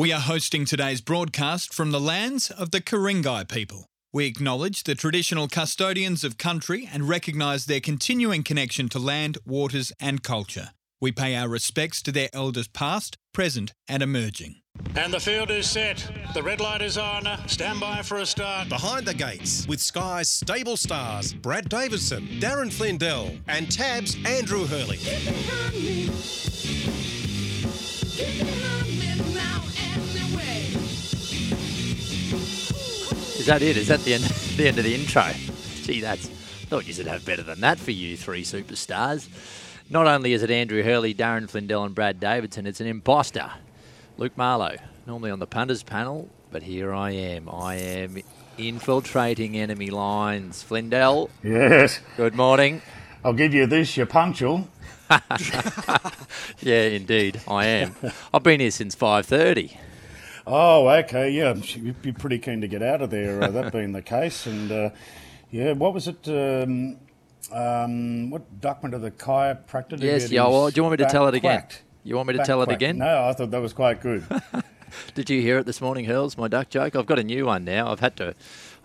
We are hosting today's broadcast from the lands of the Ku-ring-gai people. We acknowledge the traditional custodians of country and recognise their continuing connection to land, waters, and culture. We pay our respects to their elders past, present, and emerging. And the field is set. The red light is on. Stand by for a start. Behind the gates, with Sky's stable stars, Brad Davidson, Darren Flindell, and Tab's Andrew Hurley. Is that it? Is that the end, the end of the intro? Gee, that's. Thought you should have better than that for you three superstars. Not only is it Andrew Hurley, Darren Flindell, and Brad Davidson, it's an imposter. Luke Marlowe, normally on the punters panel, but here I am. I am infiltrating enemy lines. Flindell, Yes, good morning. I'll give you this. You're punctual. Yeah, indeed, I am. I've been here since 5.30. Oh, okay. Yeah, you'd be pretty keen to get out of there. Uh, that being the case, and uh, yeah, what was it? Um, um, what duck went to the chiropractor? to Yes, yeah, well, do you want me to tell it again? cracked? You want me to Back tell it again? No, I thought that was quite good. Did you hear it this morning, Hurls? My duck joke. I've got a new one now. I've had to,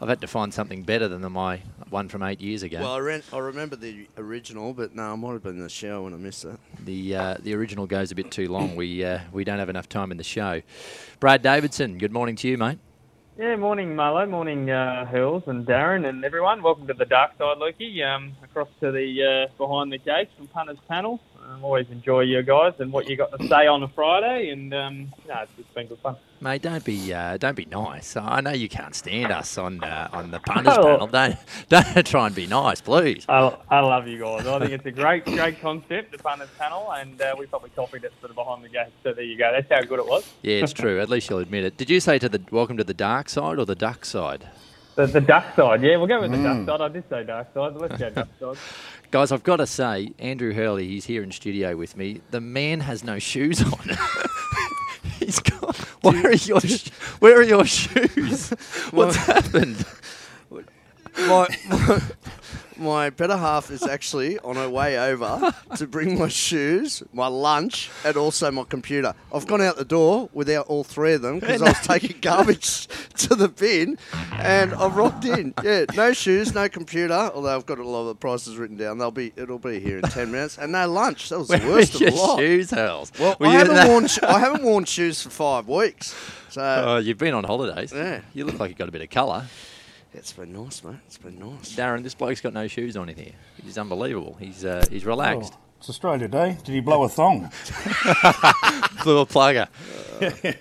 I've had to find something better than the, my one from eight years ago. Well, I, ren- I remember the original, but no, I might have been in the shower when I missed that. The uh, the original goes a bit too long. We uh, we don't have enough time in the show. Brad Davidson, good morning to you, mate. Yeah, morning Marlo, morning uh, Hurls and Darren and everyone. Welcome to the dark side, Lukey. Um, across to the uh, behind the gates from punters panel. Um, always enjoy you guys and what you got to say on a Friday. And um, no, it's, it's been good fun. Mate, don't be uh, don't be nice. I know you can't stand us on uh, on the punters panel. Don't don't try and be nice, please. I, I love you guys. I think it's a great, great concept, the punters panel, and uh, we probably copied it sort of behind the gates. So there you go. That's how good it was. Yeah, it's true. At least you'll admit it. Did you say to the welcome to the dark side or the duck side? The, the duck side, yeah, we'll go with the duck side. Mm. I did say dark side, let's go duck side. Guys, I've got to say, Andrew Hurley, he's here in studio with me. The man has no shoes on. he's got. Where are your Where are your shoes? What's happened? My, my, my better half is actually on her way over to bring my shoes, my lunch, and also my computer. I've gone out the door without all three of them because I was taking garbage to the bin, and I've rocked in. Yeah, no shoes, no computer. Although I've got a lot of the prices written down. They'll be. It'll be here in ten minutes, and no lunch. That was the worst of the lot. shoes, Hurls? Well, Were I you haven't worn. I haven't worn shoes for five weeks. So Oh, you've been on holidays. Yeah. You look like you have got a bit of colour. It's been nice, mate. It's been nice. Darren, this bloke's got no shoes on in here. He's unbelievable. He's uh, he's relaxed. Oh, it's Australia Day. Did he blow a thong? Blew a plugger.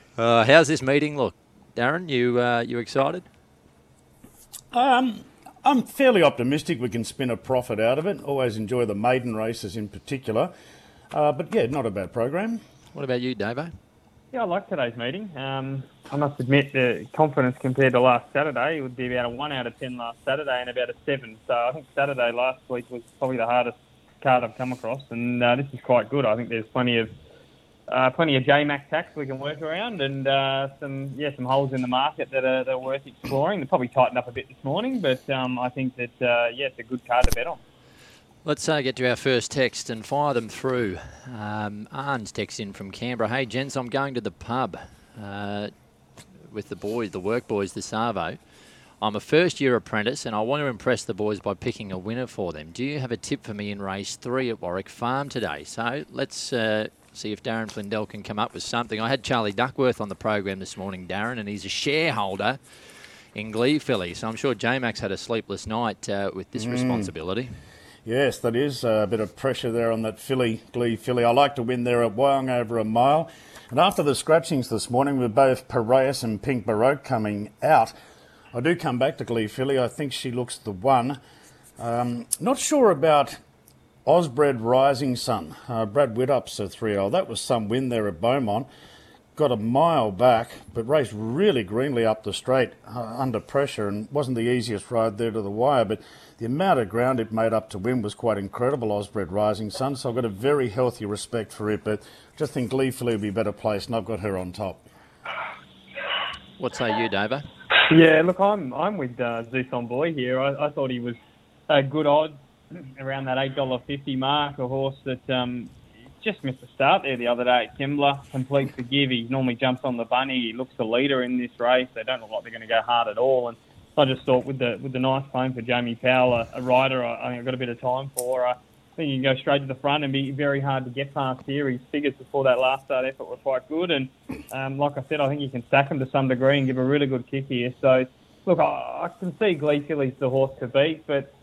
uh, how's this meeting look, Darren? You uh, you excited? Um, I'm fairly optimistic we can spin a profit out of it. Always enjoy the maiden races in particular. Uh, but yeah, not a bad program. What about you, Davo? Yeah, I like today's meeting. Um, I must admit, the confidence compared to last Saturday would be about a one out of ten last Saturday and about a seven. So I think Saturday last week was probably the hardest card I've come across, and uh, this is quite good. I think there's plenty of uh, plenty of JMac tax we can work around, and uh, some yeah some holes in the market that are, that are worth exploring. They probably tightened up a bit this morning, but um, I think that uh, yeah, it's a good card to bet on. Let's uh, get to our first text and fire them through. Um, Arn's text in from Canberra. Hey, gents, I'm going to the pub uh, with the boys, the work boys, the Savo. I'm a first year apprentice and I want to impress the boys by picking a winner for them. Do you have a tip for me in race three at Warwick Farm today? So let's uh, see if Darren Flindell can come up with something. I had Charlie Duckworth on the program this morning, Darren, and he's a shareholder in Glee Philly. So I'm sure J Max had a sleepless night uh, with this responsibility. Yes, that is a bit of pressure there on that filly, Glee filly. I like to win there at Wyong over a mile. And after the scratchings this morning with both Piraeus and Pink Baroque coming out, I do come back to Glee filly. I think she looks the one. Um, not sure about Osbred Rising Sun. Uh, Brad Widdup's a three-year-old. That was some win there at Beaumont. Got a mile back, but raced really greenly up the straight uh, under pressure and wasn't the easiest ride there to the wire. But the amount of ground it made up to win was quite incredible, Osbred Rising Sun. So I've got a very healthy respect for it, but just think gleefully would be better placed, and I've got her on top. What say you, Davo? Yeah, look, I'm I'm with uh, Zeus on boy here. I, I thought he was a good odds around that eight dollar fifty mark. A horse that um, just missed the start there the other day at Kembla. Complete forgive. He normally jumps on the bunny. He looks the leader in this race. They don't look like they're going to go hard at all. And I just thought with the with the nice claim for Jamie Powell, a, a rider I, I got a bit of time for. Uh, I think you can go straight to the front and be very hard to get past here. His figures before that last start effort were quite good, and um, like I said, I think you can stack him to some degree and give a really good kick here. So, look, I, I can see Glee Filly's the horse to beat, but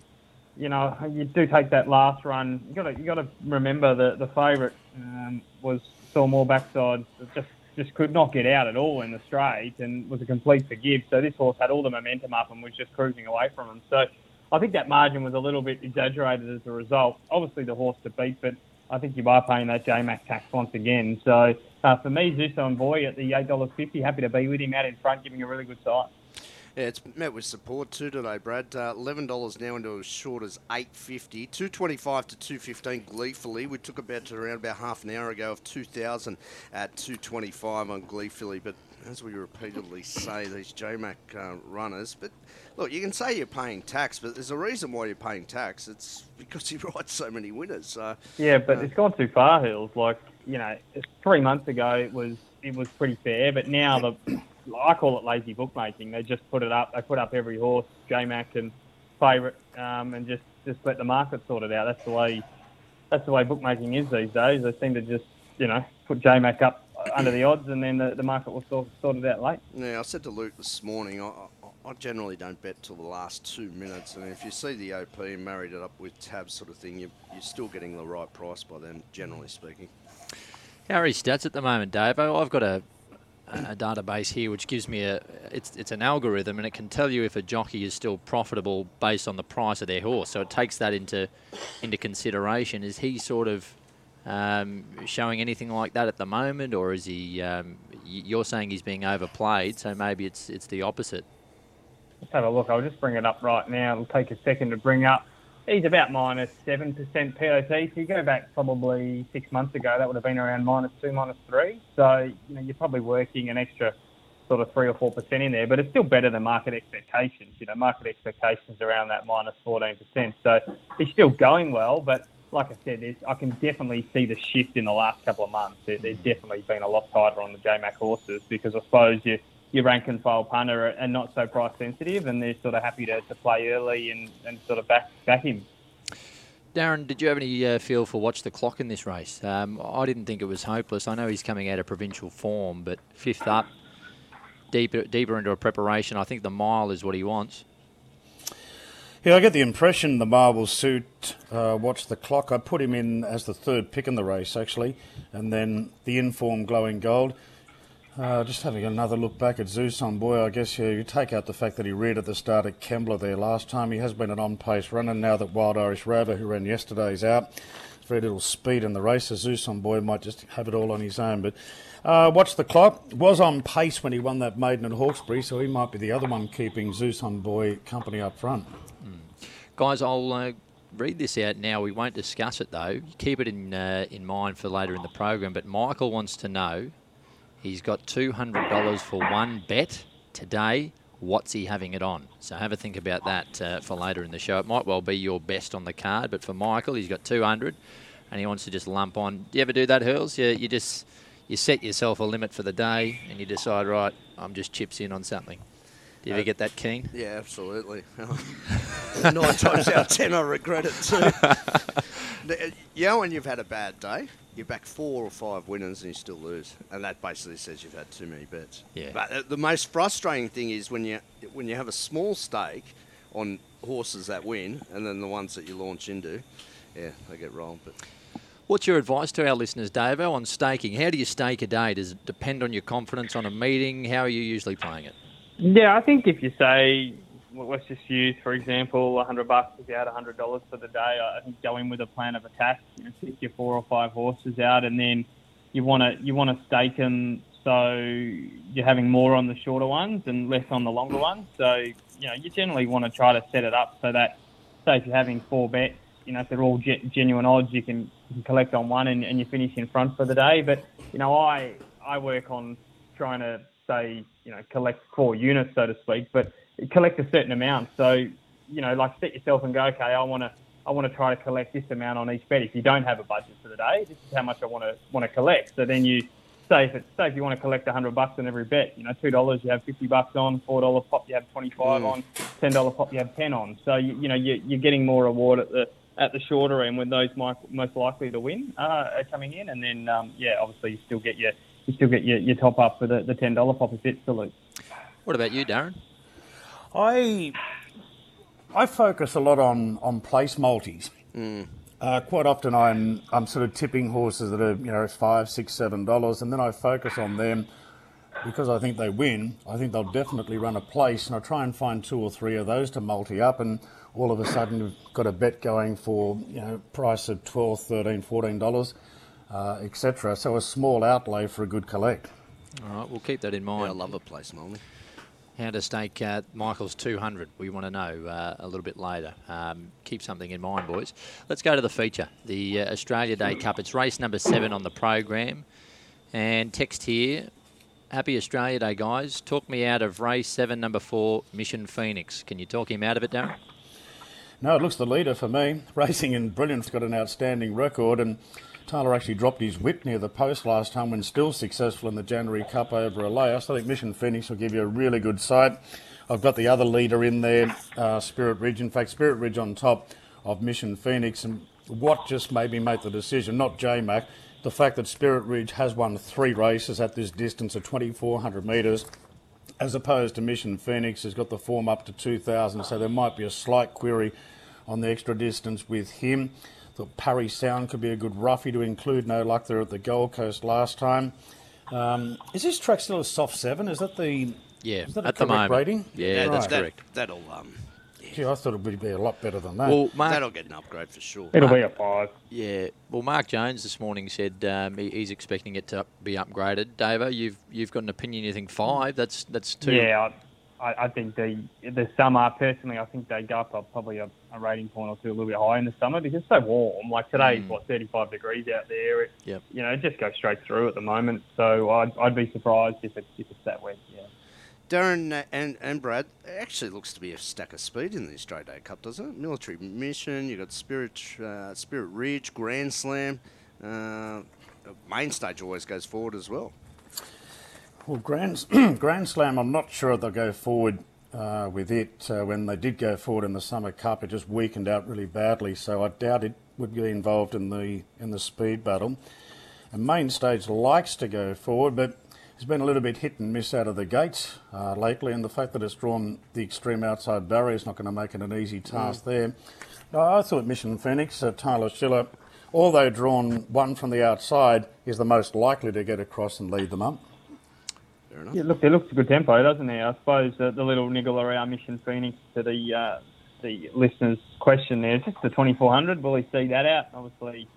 you know you do take that last run. You got to you got to remember that the favourite um, was saw more backside, just just could not get out at all in the straight, and was a complete forgive. So this horse had all the momentum up and was just cruising away from him. So. I think that margin was a little bit exaggerated as a result. Obviously, the horse to beat, but I think you are paying that JMac tax once again. So uh, for me, Zeus on Boy at the $8.50, happy to be with him out in front, giving a really good sight. Yeah, it's met with support too today, Brad. Uh, Eleven dollars now into as short as eight fifty. Two twenty five to two fifteen. Gleefully, we took about to around about half an hour ago of two thousand at two twenty five on Gleefully. But as we repeatedly say, these JMac uh, runners. But look, you can say you're paying tax, but there's a reason why you're paying tax. It's because he rides so many winners. So yeah, but uh, it's gone too far, Hills. Like you know, three months ago it was it was pretty fair, but now the I call it lazy bookmaking. They just put it up. They put up every horse, JMac and favourite, um, and just just let the market sort it out. That's the way. That's the way bookmaking is these days. They seem to just you know put JMac up under the odds, and then the, the market will sort, sort it out late. Yeah, I said to Luke this morning, I, I, I generally don't bet till the last two minutes, and if you see the OP and married it up with tabs sort of thing, you, you're still getting the right price by then, generally speaking. How are his stats at the moment, Dave? I've got a, a database here which gives me a it's it's an algorithm and it can tell you if a jockey is still profitable based on the price of their horse. So it takes that into into consideration. Is he sort of um, showing anything like that at the moment, or is he? Um, you're saying he's being overplayed, so maybe it's it's the opposite. Let's have a look. I'll just bring it up right now. It'll take a second to bring up. He's about minus seven percent POT. So you go back probably six months ago, that would have been around minus two, minus three. So you know you're probably working an extra sort of three or four percent in there, but it's still better than market expectations. You know, market expectations around that minus fourteen percent. So he's still going well, but like I said, I can definitely see the shift in the last couple of months. There, there's definitely been a lot tighter on the JMac horses because I suppose you your rank and file punter and not so price sensitive, and they're sort of happy to, to play early and, and sort of back back him. Darren, did you have any uh, feel for watch the clock in this race? Um, I didn't think it was hopeless. I know he's coming out of provincial form, but fifth up, deeper deeper into a preparation. I think the mile is what he wants. Yeah, I get the impression the marble suit uh, watch the clock. I put him in as the third pick in the race, actually, and then the informed glowing gold. Uh, just having another look back at Zeus on boy, I guess you take out the fact that he reared at the start at Kembla there last time. He has been an on-pace runner now that Wild Irish Rover, who ran yesterday, is out. Very little speed in the race. So Zeus on boy might just have it all on his own, but. Uh, watch the clock. Was on pace when he won that maiden at Hawkesbury, so he might be the other one keeping Zeus on boy company up front. Guys, I'll uh, read this out now. We won't discuss it though. Keep it in uh, in mind for later in the program. But Michael wants to know. He's got two hundred dollars for one bet today. What's he having it on? So have a think about that uh, for later in the show. It might well be your best on the card, but for Michael, he's got two hundred, and he wants to just lump on. Do you ever do that, Hurls? You, you just you set yourself a limit for the day, and you decide, right, I'm just chips in on something. Do you ever uh, get that keen? Yeah, absolutely. Nine times out of ten, I regret it too. Uh, you know, when you've had a bad day, you back four or five winners and you still lose, and that basically says you've had too many bets. Yeah. But uh, the most frustrating thing is when you when you have a small stake on horses that win, and then the ones that you launch into, yeah, they get rolled. But What's your advice to our listeners, Davo, on staking? How do you stake a day? Does it depend on your confidence on a meeting? How are you usually playing it? Yeah, I think if you say, let's just use, for example, 100 bucks is out, $100 for the day, I think go in with a plan of attack, you know, pick your four or five horses out, and then you want to you want to stake them so you're having more on the shorter ones and less on the longer ones. So you know you generally want to try to set it up so that say if you're having four bets, you know if they're all genuine odds, you can, you can collect on one and, and you finish in front for the day. But you know I I work on trying to say you know collect four units so to speak, but collect a certain amount. So you know like set yourself and go okay I want to I want to try to collect this amount on each bet. If you don't have a budget for the day, this is how much I want to want to collect. So then you say if it's say if you want to collect hundred bucks on every bet, you know, two dollars you have fifty bucks on, four dollar pop you have twenty five Mm. on, ten dollar pop you have ten on. So you, you know you, you're getting more reward at the at the shorter end when those most likely to win uh, are coming in, and then um, yeah, obviously you still get your you still get your, your top up for the, the ten dollar pop if it's to. What about you, Darren? I I focus a lot on, on place multis. Uh, quite often, I'm I'm sort of tipping horses that are you know five, six, seven dollars, and then I focus on them because I think they win. I think they'll definitely run a place, and I try and find two or three of those to multi up, and all of a sudden you've got a bet going for you know price of 12 13 14 dollars, uh, etc. So a small outlay for a good collect. All right, we'll keep that in mind. Yeah, I love a place, Molly. How to stake uh, Michael's 200? We want to know uh, a little bit later. Um, keep something in mind, boys. Let's go to the feature, the uh, Australia Day Cup. It's race number seven on the program. And text here, happy Australia Day, guys. Talk me out of race seven, number four, Mission Phoenix. Can you talk him out of it, Darren? No, it looks the leader for me. Racing in Brilliant's got an outstanding record, and Tyler actually dropped his whip near the post last time when still successful in the January Cup over Elias. I think Mission Phoenix will give you a really good sight. I've got the other leader in there, uh, Spirit Ridge. In fact, Spirit Ridge on top of Mission Phoenix. And what just made me make the decision, not J Mac, the fact that Spirit Ridge has won three races at this distance of 2,400 metres as opposed to Mission Phoenix has got the form up to 2,000, so there might be a slight query on the extra distance with him. Thought Parry Sound could be a good roughie to include. No luck there at the Gold Coast last time. Um, is this track still a soft seven? Is that the Yeah, is that a at the correct moment. rating? Yeah, that's Right. correct. That'll um, Gee, I thought it would be a lot better than that. Well, Mark, that'll get an upgrade for sure. It'll be a five. yeah. Well, Mark Jones this morning said um, he, he's expecting it to be upgraded. Davo, you've you've got an opinion. You think five? That's that's too. Yeah, I, I, I think the the summer personally, I think they go up a, probably a, a rating point or two a little bit higher in the summer because it's so warm. Like today's what 35 degrees out there. It, Yep. You know, it just goes straight through at the moment. So I'd, I'd be surprised if it's if it's that wet. Yeah. Darren uh, and, and Brad, it actually looks to be a stack of speed in the Australia Day Cup, doesn't it? Military Mission, you've got Spirit uh, Spirit Ridge, Grand Slam. Uh, main stage always goes forward as well. Well, Grand, Grand Slam, I'm not sure they'll go forward uh, with it. Uh, when they did go forward in the Summer Cup, it just weakened out really badly, so I doubt it would be involved in the in the speed battle. And main stage likes to go forward, but it's been a little bit hit and miss out of the gates uh, lately, and the fact that it's drawn the extreme outside barrier is not going to make it an easy task there. No, I thought Mission Phoenix, uh, Tyler Schiller, although drawn one from the outside, is the most likely to get across and lead them up. Fair enough. Yeah, look, it looks a good tempo, doesn't it? I suppose uh, the little niggle around Mission Phoenix to the uh, the listeners' question there, just the 2400. Will he see that out? Obviously,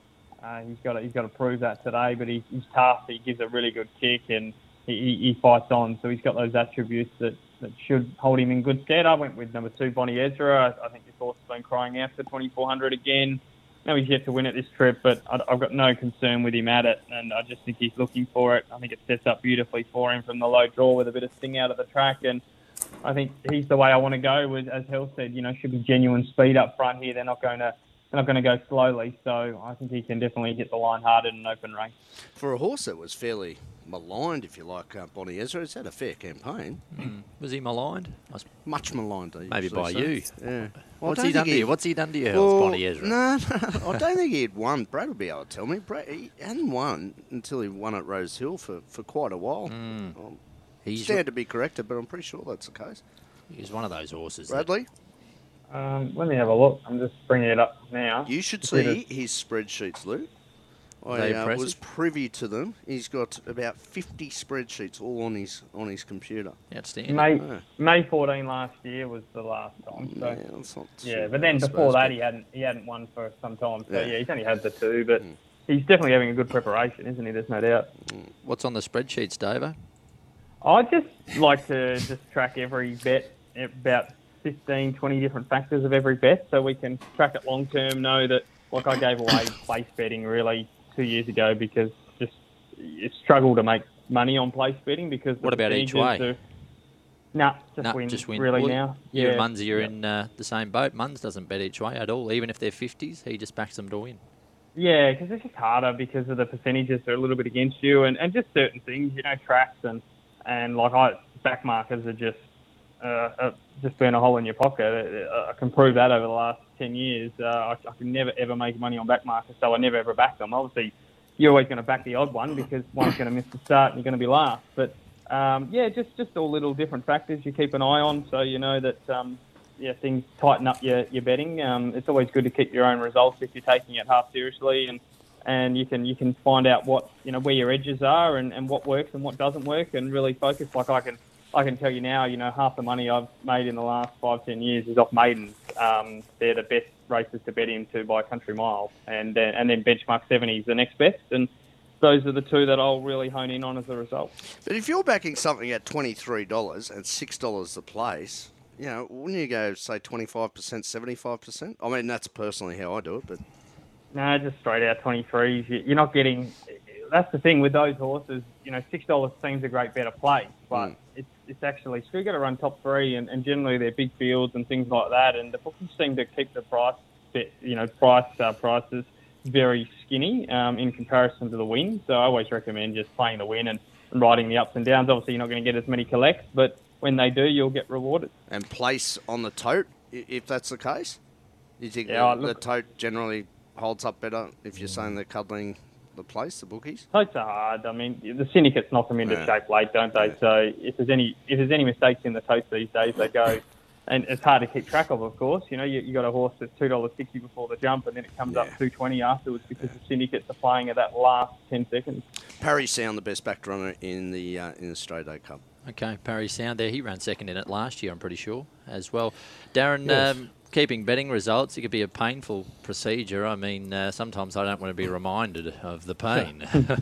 uh, he's got to, he's got to prove that today. But he's, he's tough. He gives a really good kick and he, he, he fights on. So he's got those attributes that, that should hold him in good stead. I went with number two, Bonnie Ezra. I, I think this horse has been crying out for 2400 again. No, he's yet to win at this trip, but I, I've got no concern with him at it, and I just think he's looking for it. I think it sets up beautifully for him from the low draw with a bit of sting out of the track, and I think he's the way I want to go. With as Hill said, you know, should be genuine speed up front here. They're not going to they're not going to go slowly, so I think he can definitely hit the line hard in an open race. For a horse that was fairly maligned, if you like, uh, Bonnie Ezra, has had a fair campaign. Was he maligned? I s- Much maligned, I Maybe by say. you. Yeah. Well, What's he done to you? What's he done to you, Hells, Well, Bonnie Ezra? No, no, I don't think he had won. Brad will be able to tell me. Brad, he hadn't won until he won at Rose Hill for, for quite a while. I'll He's, stand to be corrected, but I'm pretty sure that's the case. he's one of those horses. Bradley, Um, let me have a look. I'm just bringing it up now. you should see his spreadsheets, Luke. I uh, was privy to them. He's got about 50 spreadsheets all on his on his computer. Outstanding. May Yeah. May 14 last year was the last time. So. Yeah, that's not Yeah, but then I before suppose, that, he hadn't he hadn't won for some time. So Yeah. yeah, he's only had the two, but he's definitely having a good preparation, isn't he? There's no doubt. What's on the spreadsheets, Davo? I just like to just track every bet about 15, 20 different factors of every bet, so we can track it long term. Know that like I gave away place betting really two years ago because just you struggle to make money on place betting because What about each way? are- Nah, just No, win. just win. Really Well, now. You and Yeah. Munsey are in uh, the same boat. Muns doesn't bet each way at all, even if they're 50s. He just backs them to win. Yeah, because it's just harder because of the percentages are a little bit against you, and, and just certain things, you know, tracks and and like I back markers are just uh, uh, just burn a hole in your pocket. Uh, I can prove that over the last ten years. Uh, I, I can never ever make money on back markers, so I never ever back them. Obviously, you're always going to back the odd one because one's going to miss the start and you're going to be last. But um, yeah, just just all little different factors you keep an eye on, so you know that um, yeah things tighten up your your betting. Um, it's always good to keep your own results if you're taking it half seriously and. And you can you can find out what you know where your edges are and, and what works and what doesn't work and really focus. Like I can I can tell you now, you know, half the money I've made in the last five, ten years is off maidens. Um, they're the best races to bet into by country mile, and then and then benchmark seventy is the next best, and those are the two that I'll really hone in on as a result. But if you're backing something at twenty three dollars and six dollars the place, you know, wouldn't you go say twenty five percent, seventy five percent? I mean, that's personally how I do it, but No, just straight out twenty threes. You're not getting. That's the thing with those horses. You know, six dollars seems a great better play, but Mm. it's it's actually got to run top three, and, and generally they're big fields and things like that. And the bookies seem to keep the price, bit- you know, price uh, prices very skinny um, in comparison to the win. So I always recommend just playing the win and, and riding the ups and downs. Obviously, you're not going to get as many collects, but when they do, you'll get rewarded. and place on the tote if that's the case. You think Yeah, the, look- the tote generally holds up better if you're saying they're cuddling the place, the bookies? Totes are hard. I mean, the syndicates knock them into Yeah. shape late, don't they? So if there's any if there's any mistakes in the totes these days, they go. And it's hard to keep track of, of course. You know, you, you got a horse that's two dollars sixty before the jump, and then it comes up Yeah. two twenty afterwards because the syndicates are playing at that last ten seconds. Parry Sound, the best back runner in the uh, in the Straight A Cup. Okay, Parry Sound there. He ran second in it last year, I'm pretty sure, as well. Darren, Yes. um, keeping betting results, it could be a painful procedure. I mean, uh, sometimes I don't want to be reminded of the pain.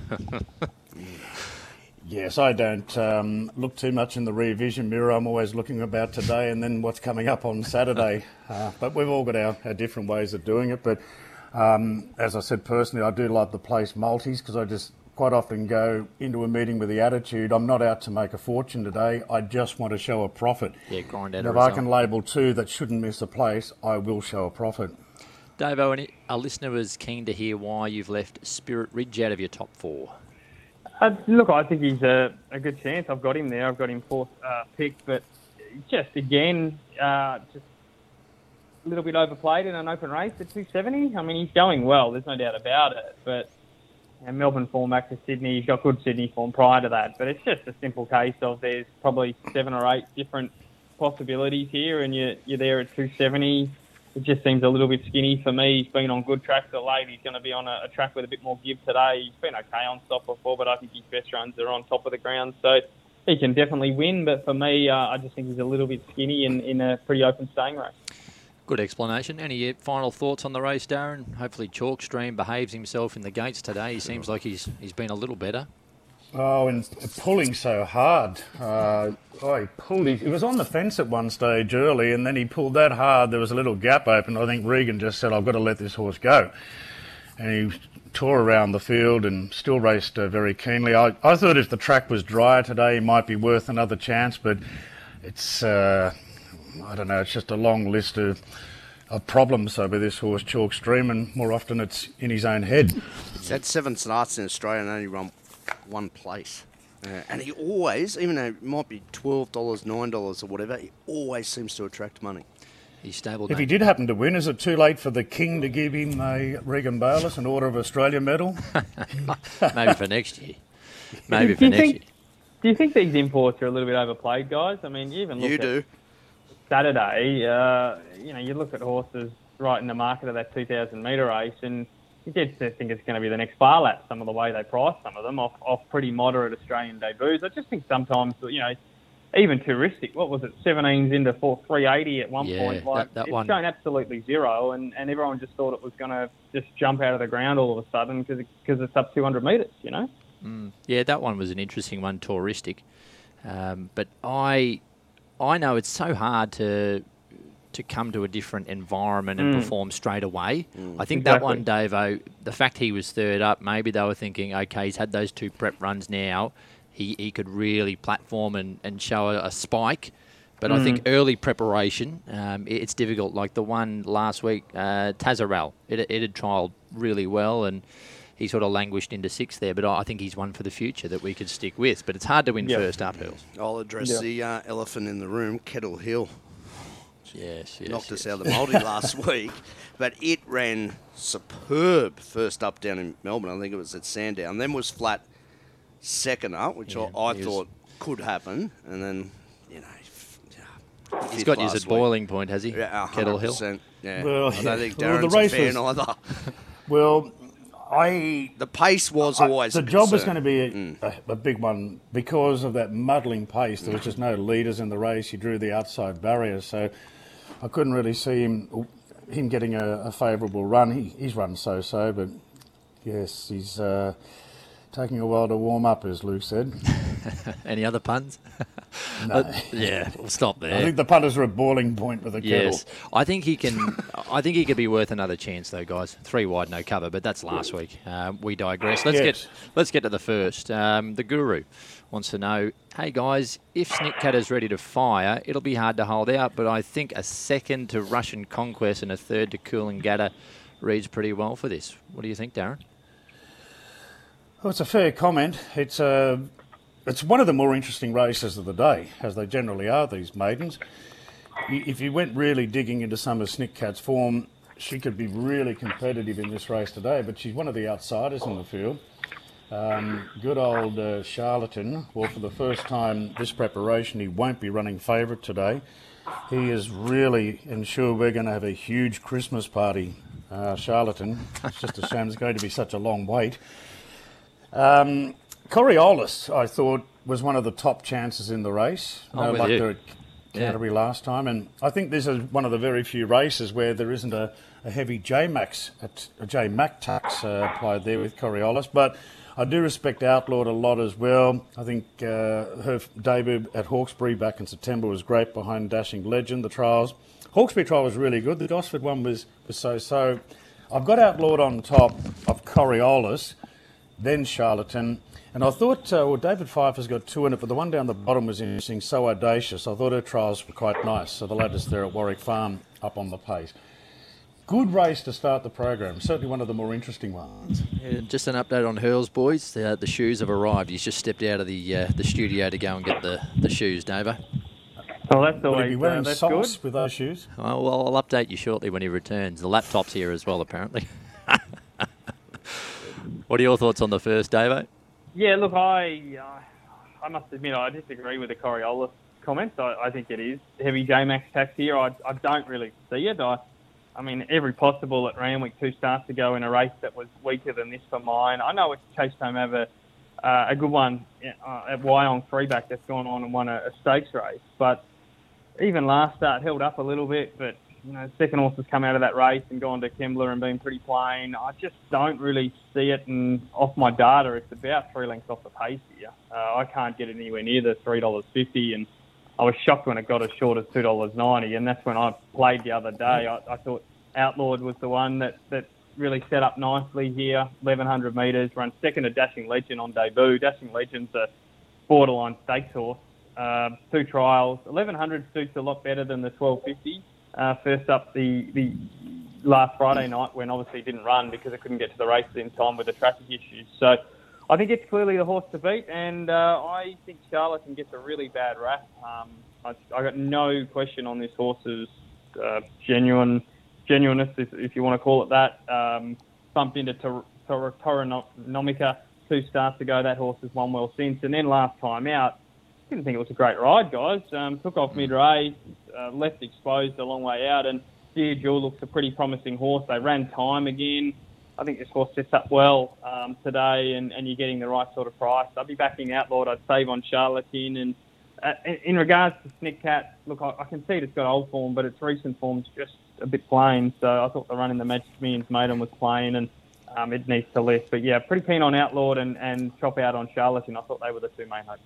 Yes, I don't um, look too much in the rear vision mirror. I'm always looking about today and then what's coming up on Saturday. Uh, but we've all got our, our different ways of doing it. But um, as I said personally, I do like the place multis because I just quite often go into a meeting with the attitude I'm not out to make a fortune today. I just want to show a profit. yeah, grind out And a if I can label two that shouldn't miss a place, I will show a profit. Dave Owen, a listener was keen to hear why you've left Spirit Ridge out of your top four. Uh, look, I think he's a, a good chance. I've got him there. I've got him fourth uh, pick, but just again, uh, just a little bit overplayed in an open race at 270. I mean, he's going well. There's no doubt about it. But know, Melbourne form back to Sydney. He's got good Sydney form prior to that. But it's just a simple case of there's probably seven or eight different possibilities here, and you're, you're there at 270 it just seems a little bit skinny for me. He's been on good tracks of late. He's going to be on a, a track with a bit more give today. He's been okay on stop before, but I think his best runs are on top of the ground. So he can definitely win. But for me, uh, I just think he's a little bit skinny in, in a pretty open staying race. Good explanation. Any final thoughts on the race, Darren? Hopefully, Chalkstream behaves himself in the gates today. He seems like he's he's been a little better. Oh, and pulling so hard. Uh, oh, he pulled. He, he was on the fence at one stage early, and then he pulled that hard. There was a little gap open. I think Regan just said, "I've got to let this horse go," and he tore around the field and still raced uh, very keenly. I, I thought if the track was drier today, he might be worth another chance, but it's uh, I don't know. It's just a long list of. Of problems over this horse, Chalk Stream, and more often it's in his own head. He's had seven starts in Australia and only run one place. Uh, and he always, even though it might be $12, $9 or whatever, he always seems to attract money. He's stable. If he did happen to win, is it too late for the King to give him a Regan Bayliss, an Order of Australia medal? Maybe for next year. Maybe Do for you next think- year. Do you think these imports are a little bit overplayed, guys? I mean, you even look You at do. Saturday, uh, you know, you look at horses right in the market of that 2,000 metre race, and you get to think it's going to be the next Phar Lap. Some of the way they price some of them off, off pretty moderate Australian debuts. I just think sometimes, you know, even touristic. What was it? 17s into four, 380 at one Yeah, point. Like that- that it's one- shown absolutely zero, and, and everyone just thought it was going to just jump out of the ground all of a sudden because because it's up 200 metres. You know. Yeah, that one was an interesting one, touristic. Um, but I, I know it's so hard to to come to a different environment and Mm. perform straight away. I think that one, Davo, the fact he was third up, maybe they were thinking, okay, he's had those two prep runs now. He, he could really platform and, and show a, a spike. But I think early preparation, um, it- it's difficult. Like the one last week, uh, Tazarel, it, it had trialled really well and he sort of languished into sixth there. But I I think he's one for the future that we could stick with. But it's hard to win Yeah. first uphills. I'll address Yeah. the uh, elephant in the room, Kettle Hill. Yes, yes. knocked us out of the multi last week, but it ran superb first up down in Melbourne. I think it was at Sandown. Then was flat second up, which Yeah, I, I he was- thought could happen, and then you know. He's got you last boiling point, has he? Yeah, Kettle Hill. 100%, Yeah, Well, I don't yeah. think Well, the Darren's race a fan was- either. Well, I The pace was I- always the job was going to be a, a, a big one because of that muddling pace. There was just no leaders in the race. He drew the outside barriers, so I couldn't really see him him getting a, a favourable run. He, he's run so-so, but yes, he's uh, taking a while to warm up, as Luke said. Any other puns? No. Uh, yeah, we'll stop there. I think the punters are at boiling point with the Yes, kettle. I think he can. I think he could be worth another chance, though, guys. Three wide, no cover, but that's last week. Uh, we digress. Let's Yes. get let's get to the first. Um, the Guru wants to know, hey guys, if Snick Snickcat is ready to fire, it'll be hard to hold out, but I think a second to Russian Conquest and a third to Cool and Coolangatta reads pretty well for this. What do you think, Darren? Well, it's a fair comment. It's a, it's one of the more interesting races of the day, as they generally are. These maidens. If you went really digging into some of Snickcat's form, she could be really competitive in this race today. But she's one of the outsiders in the field. Um, good old uh, Charlatan. Well, for the first time this preparation, he won't be running favourite today. He is really ensured we're going to have a huge Christmas party. Uh, Charlatan. It's just a shame it's going to be such a long wait. Um, Coriolis, I thought, was one of the top chances in the race. No with luck you. there at Canterbury last time, and I think this is one of the very few races where there isn't a, a heavy J Max, a J Mac tax uh, applied there with Coriolis. But I do respect Outlawed a lot as well. I think uh, her debut at Hawkesbury back in September was great behind Dashing Legend. The trials, Hawkesbury trial was really good. The Gosford one was was so so. I've got Outlawed on top of Coriolis then Charlatan. And I thought, uh, well, David Pfeiffer's got two in it, but the one down the bottom was interesting, so audacious. I thought her trials were quite nice. So the latest there at Warwick Farm up on the pace. Good race to start the program. Certainly one of the more interesting ones. Yeah, just an update on Hurls, boys. The, the shoes have arrived. He's just stepped out of the uh, the studio to go and get the, the shoes, Davo. So that's Would he always be uh, wearing that's socks good. with those shoes? Oh, well, I'll update you shortly when he returns. The laptop's here as well, apparently. what are your thoughts on the first, Davo? Yeah, look, I uh, I must admit I disagree with the Coriolis comments. I, I think it is heavy JMax tax here. I, I don't really see it. I, I mean, every possible at Randwick two starts ago in a race that was weaker than this for mine. I know it's Chase Home have a, uh, a good one uh, at Wyong Freeback that's gone on and won a, a stakes race, but even last start held up a little bit, but you know, second horse has come out of that race and gone to Kembla and been pretty plain. I just don't really see it, and off my data, it's about three lengths off the pace here. Uh, I can't get it anywhere near the three dollars fifty, and I was shocked when it got as short as two dollars ninety, and that's when I played the other day. I, I thought Outlawed was the one that that really set up nicely here, eleven hundred metres, run second to Dashing Legend on debut. Dashing Legend's a borderline stakes horse. Uh, two trials. 1100 suits a lot better than the 1250. Uh, first up the, the last Friday night when obviously it didn't run because it couldn't get to the races in time with the traffic issues. So I think it's clearly the horse to beat, and uh, I think Charlatan gets a really bad rap. Um, I, I got no question on this horse's uh, genuine genuineness, if, if you want to call it that. Um, bumped into Tor- Tor- Toronomica two starts ago. That horse has won well since, and then last time out, didn't think it was a great ride, guys. Um, took off mid-race, uh, left exposed a long way out, and Dear Jewel looks a pretty promising horse. They ran time again. I think this horse sets up well um, today, and, and you're getting the right sort of price. I'd be backing Outlawed. I'd save on Charlatan. And uh, in, regards to Snick Cat, look, I, I can see it's got old form, but its recent form's just a bit plain. So I thought the run in the Magic Millions maiden was plain, and um, it needs to lift. But yeah, pretty keen on Outlawed and, and chop out on Charlatan. I thought they were the two main hopes.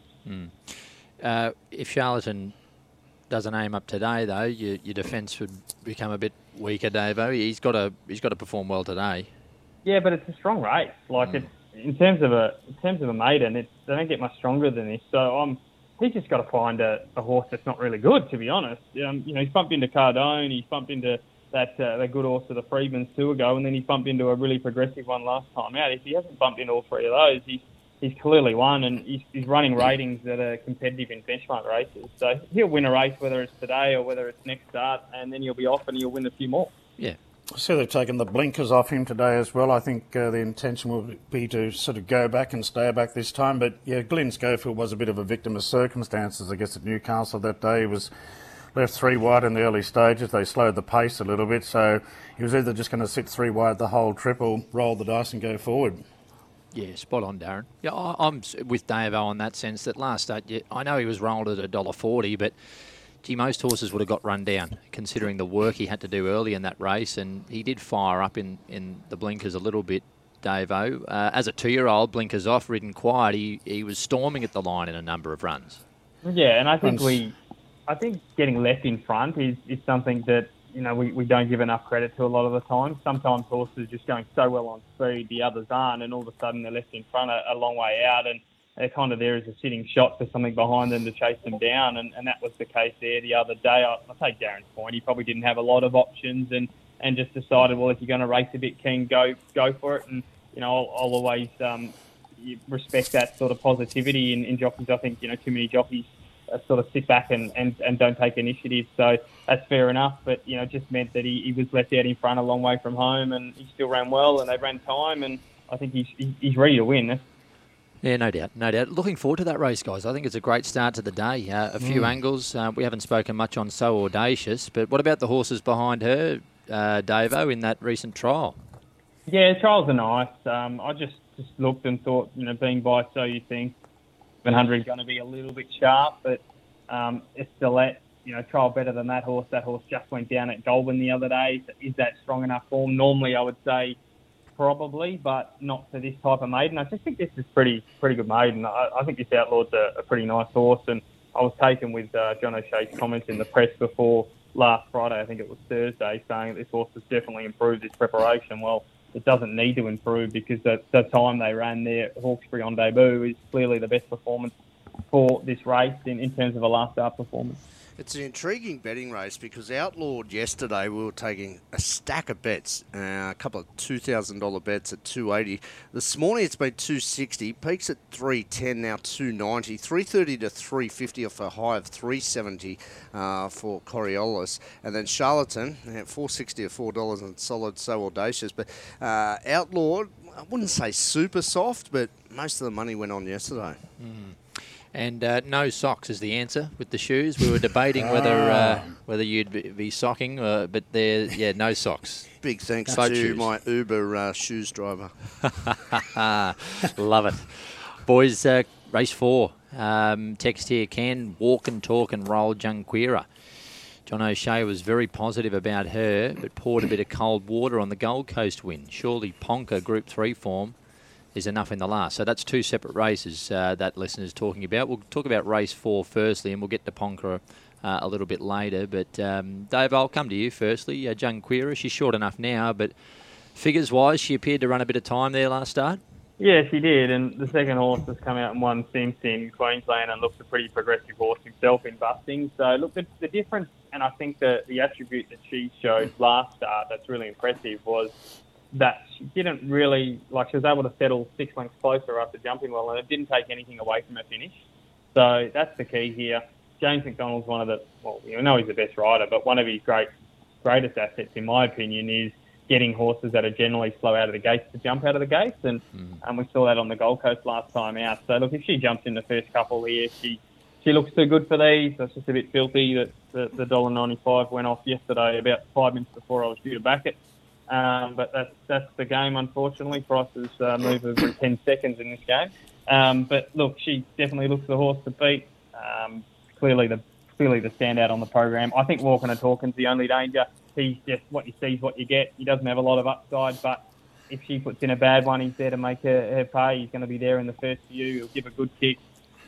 Uh, if Charlatan doesn't aim up today, though, your, your defence would become a bit weaker, Davo. He's got to he's got to perform well today. Yeah, but it's a strong race. Like it's in terms of a in terms of a maiden, it's they don't get much stronger than this. So I'm he's just got to find a, a horse that's not really good, to be honest. Um, you know, he's bumped into Cardone, he's bumped into that uh, that good horse of the Freedmans two ago, and then he bumped into a really progressive one last time out. If he hasn't bumped into all three of those, he's he's clearly won, and he's, he's running ratings that are competitive in benchmark races. So he'll win a race, whether it's today or whether it's next start, and then he'll be off and he'll win a few more. Yeah. I see they've taken the blinkers off him today as well. I think uh, the intention will be to sort of go back and stay back this time. But yeah, Glenn Schofield was a bit of a victim of circumstances, I guess, at Newcastle that day. He was left three wide in the early stages. They slowed the pace a little bit, so he was either just going to sit three wide the whole trip or roll the dice and go forward. Yeah, spot on, Darren. Yeah, I, am with Dave O on that sense. That last start, yeah, I know he was rolled at a dollar forty, but gee, most horses would have got run down considering the work he had to do early in that race, and he did fire up in, in the blinkers a little bit. Dave O. Uh, as a two-year-old, blinkers off, ridden quiet, he, he was storming at the line in a number of runs. Yeah, and I think we, I think getting left in front is, is something that you know we, we don't give enough credit to a lot of the time. Sometimes horses are just going so well on speed, the others aren't, and all of a sudden they're left in front a, a long way out, and they're kind of there as a sitting shot for something behind them to chase them down, and, and that was the case there the other day. I, I take Darren's point; he probably didn't have a lot of options, and and just decided, well, if you're going to race a bit, King, go go for it. And you know, I'll, I'll always um, respect that sort of positivity in, in jockeys. I think you know too many jockeys sort of sit back and, and, and don't take initiative. So that's fair enough. But you know, it just meant that he, he was left out in front a long way from home, and he still ran well, and they ran time, and I think he's he's ready to win. Yeah, no doubt, no doubt. Looking forward to that race, guys. I think it's a great start to the day. Uh, a few mm. angles. Uh, we haven't spoken much on So Audacious, but what about the horses behind her, uh, Davo, in that recent trial? Yeah, trials are nice. Um, I just, just looked and thought, you know, being by So You Think, 700 going to be a little bit sharp, but um, Estelette, you know, trial better than that horse. That horse just went down at Goulburn the other day. Is that strong enough form? Normally, I would say probably, but not for this type of maiden. I just think this is pretty pretty good maiden. I, I think this outlaw's a, a pretty nice horse, and I was taken with uh, John O'Shea's comments in the press before last Friday. I think it was Thursday, saying that this horse has definitely improved its preparation. Well, it doesn't need to improve because the, the time they ran there Hawkesbury on debut is clearly the best performance for this race in, in terms of a last start performance. It's an intriguing betting race because outlawed yesterday we were taking a stack of bets, uh, a couple of two thousand dollar bets at two eighty. This morning it's been two sixty, peaks at three ten, now two ninety, three thirty to three fifty off a high of three seventy uh, for Coriolis, and then Charlatan at four sixty or four dollars and solid, so audacious. But uh, outlawed, I wouldn't say super soft, but most of the money went on yesterday. Mm. And uh, no socks is the answer with the shoes. We were debating whether uh, ah. whether you'd be socking, uh, but there, yeah, no socks. Big thanks Boat to shoes. my Uber uh, shoes driver. Love it, boys. Uh, race four. Um, text here: Can walk and talk and roll Junqueira. John O'Shea was very positive about her, but poured a bit of cold water on the Gold Coast win. Surely Ponca Group Three form is enough in the last. So that's two separate races uh, that listener's talking about. We'll talk about race four firstly, and we'll get to Ponca uh, a little bit later. But um, Dave, I'll come to you firstly. Uh, Junqueira, she's short enough now, but figures-wise, she appeared to run a bit of time there last start. Yeah, she did, and the second horse has come out and won Sim in Queensland and looks a pretty progressive horse himself in busting. So look, the, the difference, and I think the the attribute that she showed last start that's really impressive was that she didn't really like. She was able to settle six lengths closer after jumping well, and it didn't take anything away from her finish. So that's the key here. James McDonald's one of the well, you know he's the best rider, but one of his great greatest assets, in my opinion, is getting horses that are generally slow out of the gates to jump out of the gates, and mm. and we saw that on the Gold Coast last time out. So look, if she jumps in the first couple here, she she looks too good for these. That's just a bit filthy that the, the dollar ninety five went off yesterday about five minutes before I was due to back it. Um, but that's that's the game, unfortunately. Prices uh, move every 10 seconds in this game. Um, but look, she definitely looks the horse to beat. Um, clearly the clearly the standout on the program. I think Walking and Talking's the only danger. He's just what you see is what you get. He doesn't have a lot of upside, but if she puts in a bad one, he's there to make her, her pay. He's going to be there in the first few. He'll give a good kick.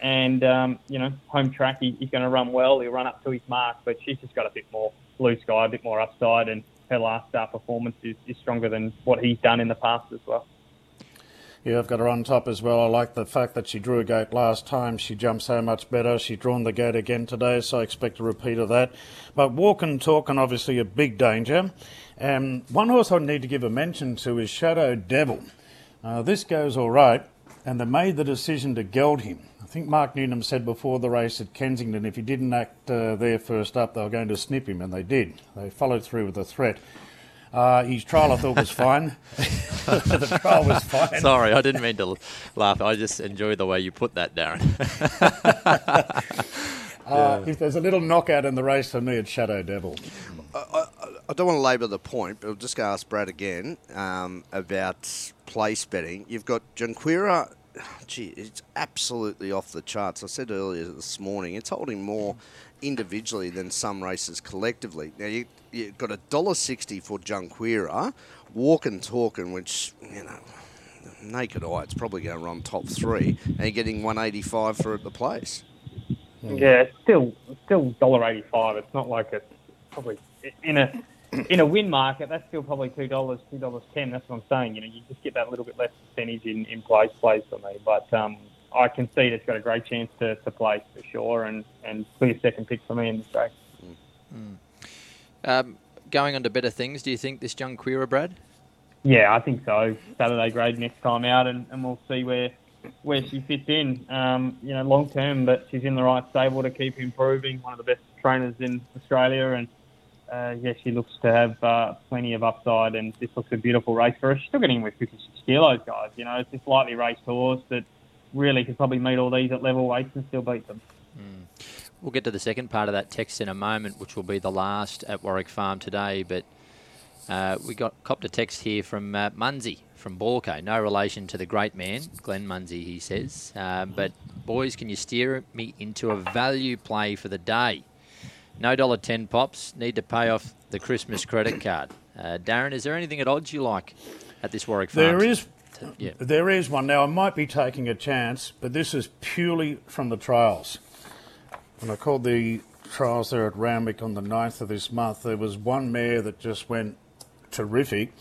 And, um, you know, home track, he, he's going to run well. He'll run up to his mark, but she's just got a bit more blue sky, a bit more upside. And her last start performance is, is stronger than what he's done in the past as well. Yeah, I've got her on top as well. I like the fact that she drew a gate last time. She jumped so much better. She's drawn the gate again today, so I expect a repeat of that. But walking, talking, obviously a big danger. Um, one horse I need to give a mention to is Shadow Devil. Uh, this goes all right, and they made the decision to geld him. I think Mark Newnham said before the race at Kensington if he didn't act uh, there first up, they were going to snip him, and they did. They followed through with the threat. Uh, his trial I thought was fine. the trial was fine. Sorry, I didn't mean to laugh. I just enjoy the way you put that, Darren. Uh, If there's a little knockout in the race for me, it's Shadow Devil. I don't want to labour the point, but I'm just going to ask Brad again um, about place betting. You've got Junquera. Gee, it's absolutely off the charts. I said earlier this morning, it's holding more individually than some races collectively. Now you you've got a dollar sixty for Junquera, walking talking, which you know, naked eye, it's probably going to run top three, and you're getting one eighty five for at the place. Yeah, it's still still dollar eighty five. It's not like it's probably in a in a win market. That's still probably two dollars, two dollars ten. That's what I'm saying. You know, you just get that little bit less percentage in in place plays for me. But um, I can see it's got a great chance to, to place for sure, and and clear second pick for me in this race. um, going on to better things, do you think this Junquera, Brad? Yeah, I think so. Saturday grade next time out, and, and we'll see where where she fits in. Um, you know, long term, but she's in the right stable to keep improving. One of the best trainers in Australia, and uh, yeah, she looks to have uh, plenty of upside. And this looks a beautiful race for her. She's still getting with 56 kilos, guys. You know, it's this lightly raced horse that really could probably meet all these at level weights and still beat them. We'll get to the second part of that text in a moment, which will be the last at Warwick Farm today. But uh, we got copped a text here from uh, Munsey from Borco. No relation to the great man, Glenn Munsey, he says. Uh, but boys, can you steer me into a value play for the day? No dollar ten pops. Need to pay off the Christmas credit card. Uh, Darren, is there anything at odds you like at this Warwick Farm? There is, Yeah. there is one. Now I might be taking a chance, but this is purely from the trials. When I called the trials there at Randwick on the 9th of this month, there was one mare that just went terrific,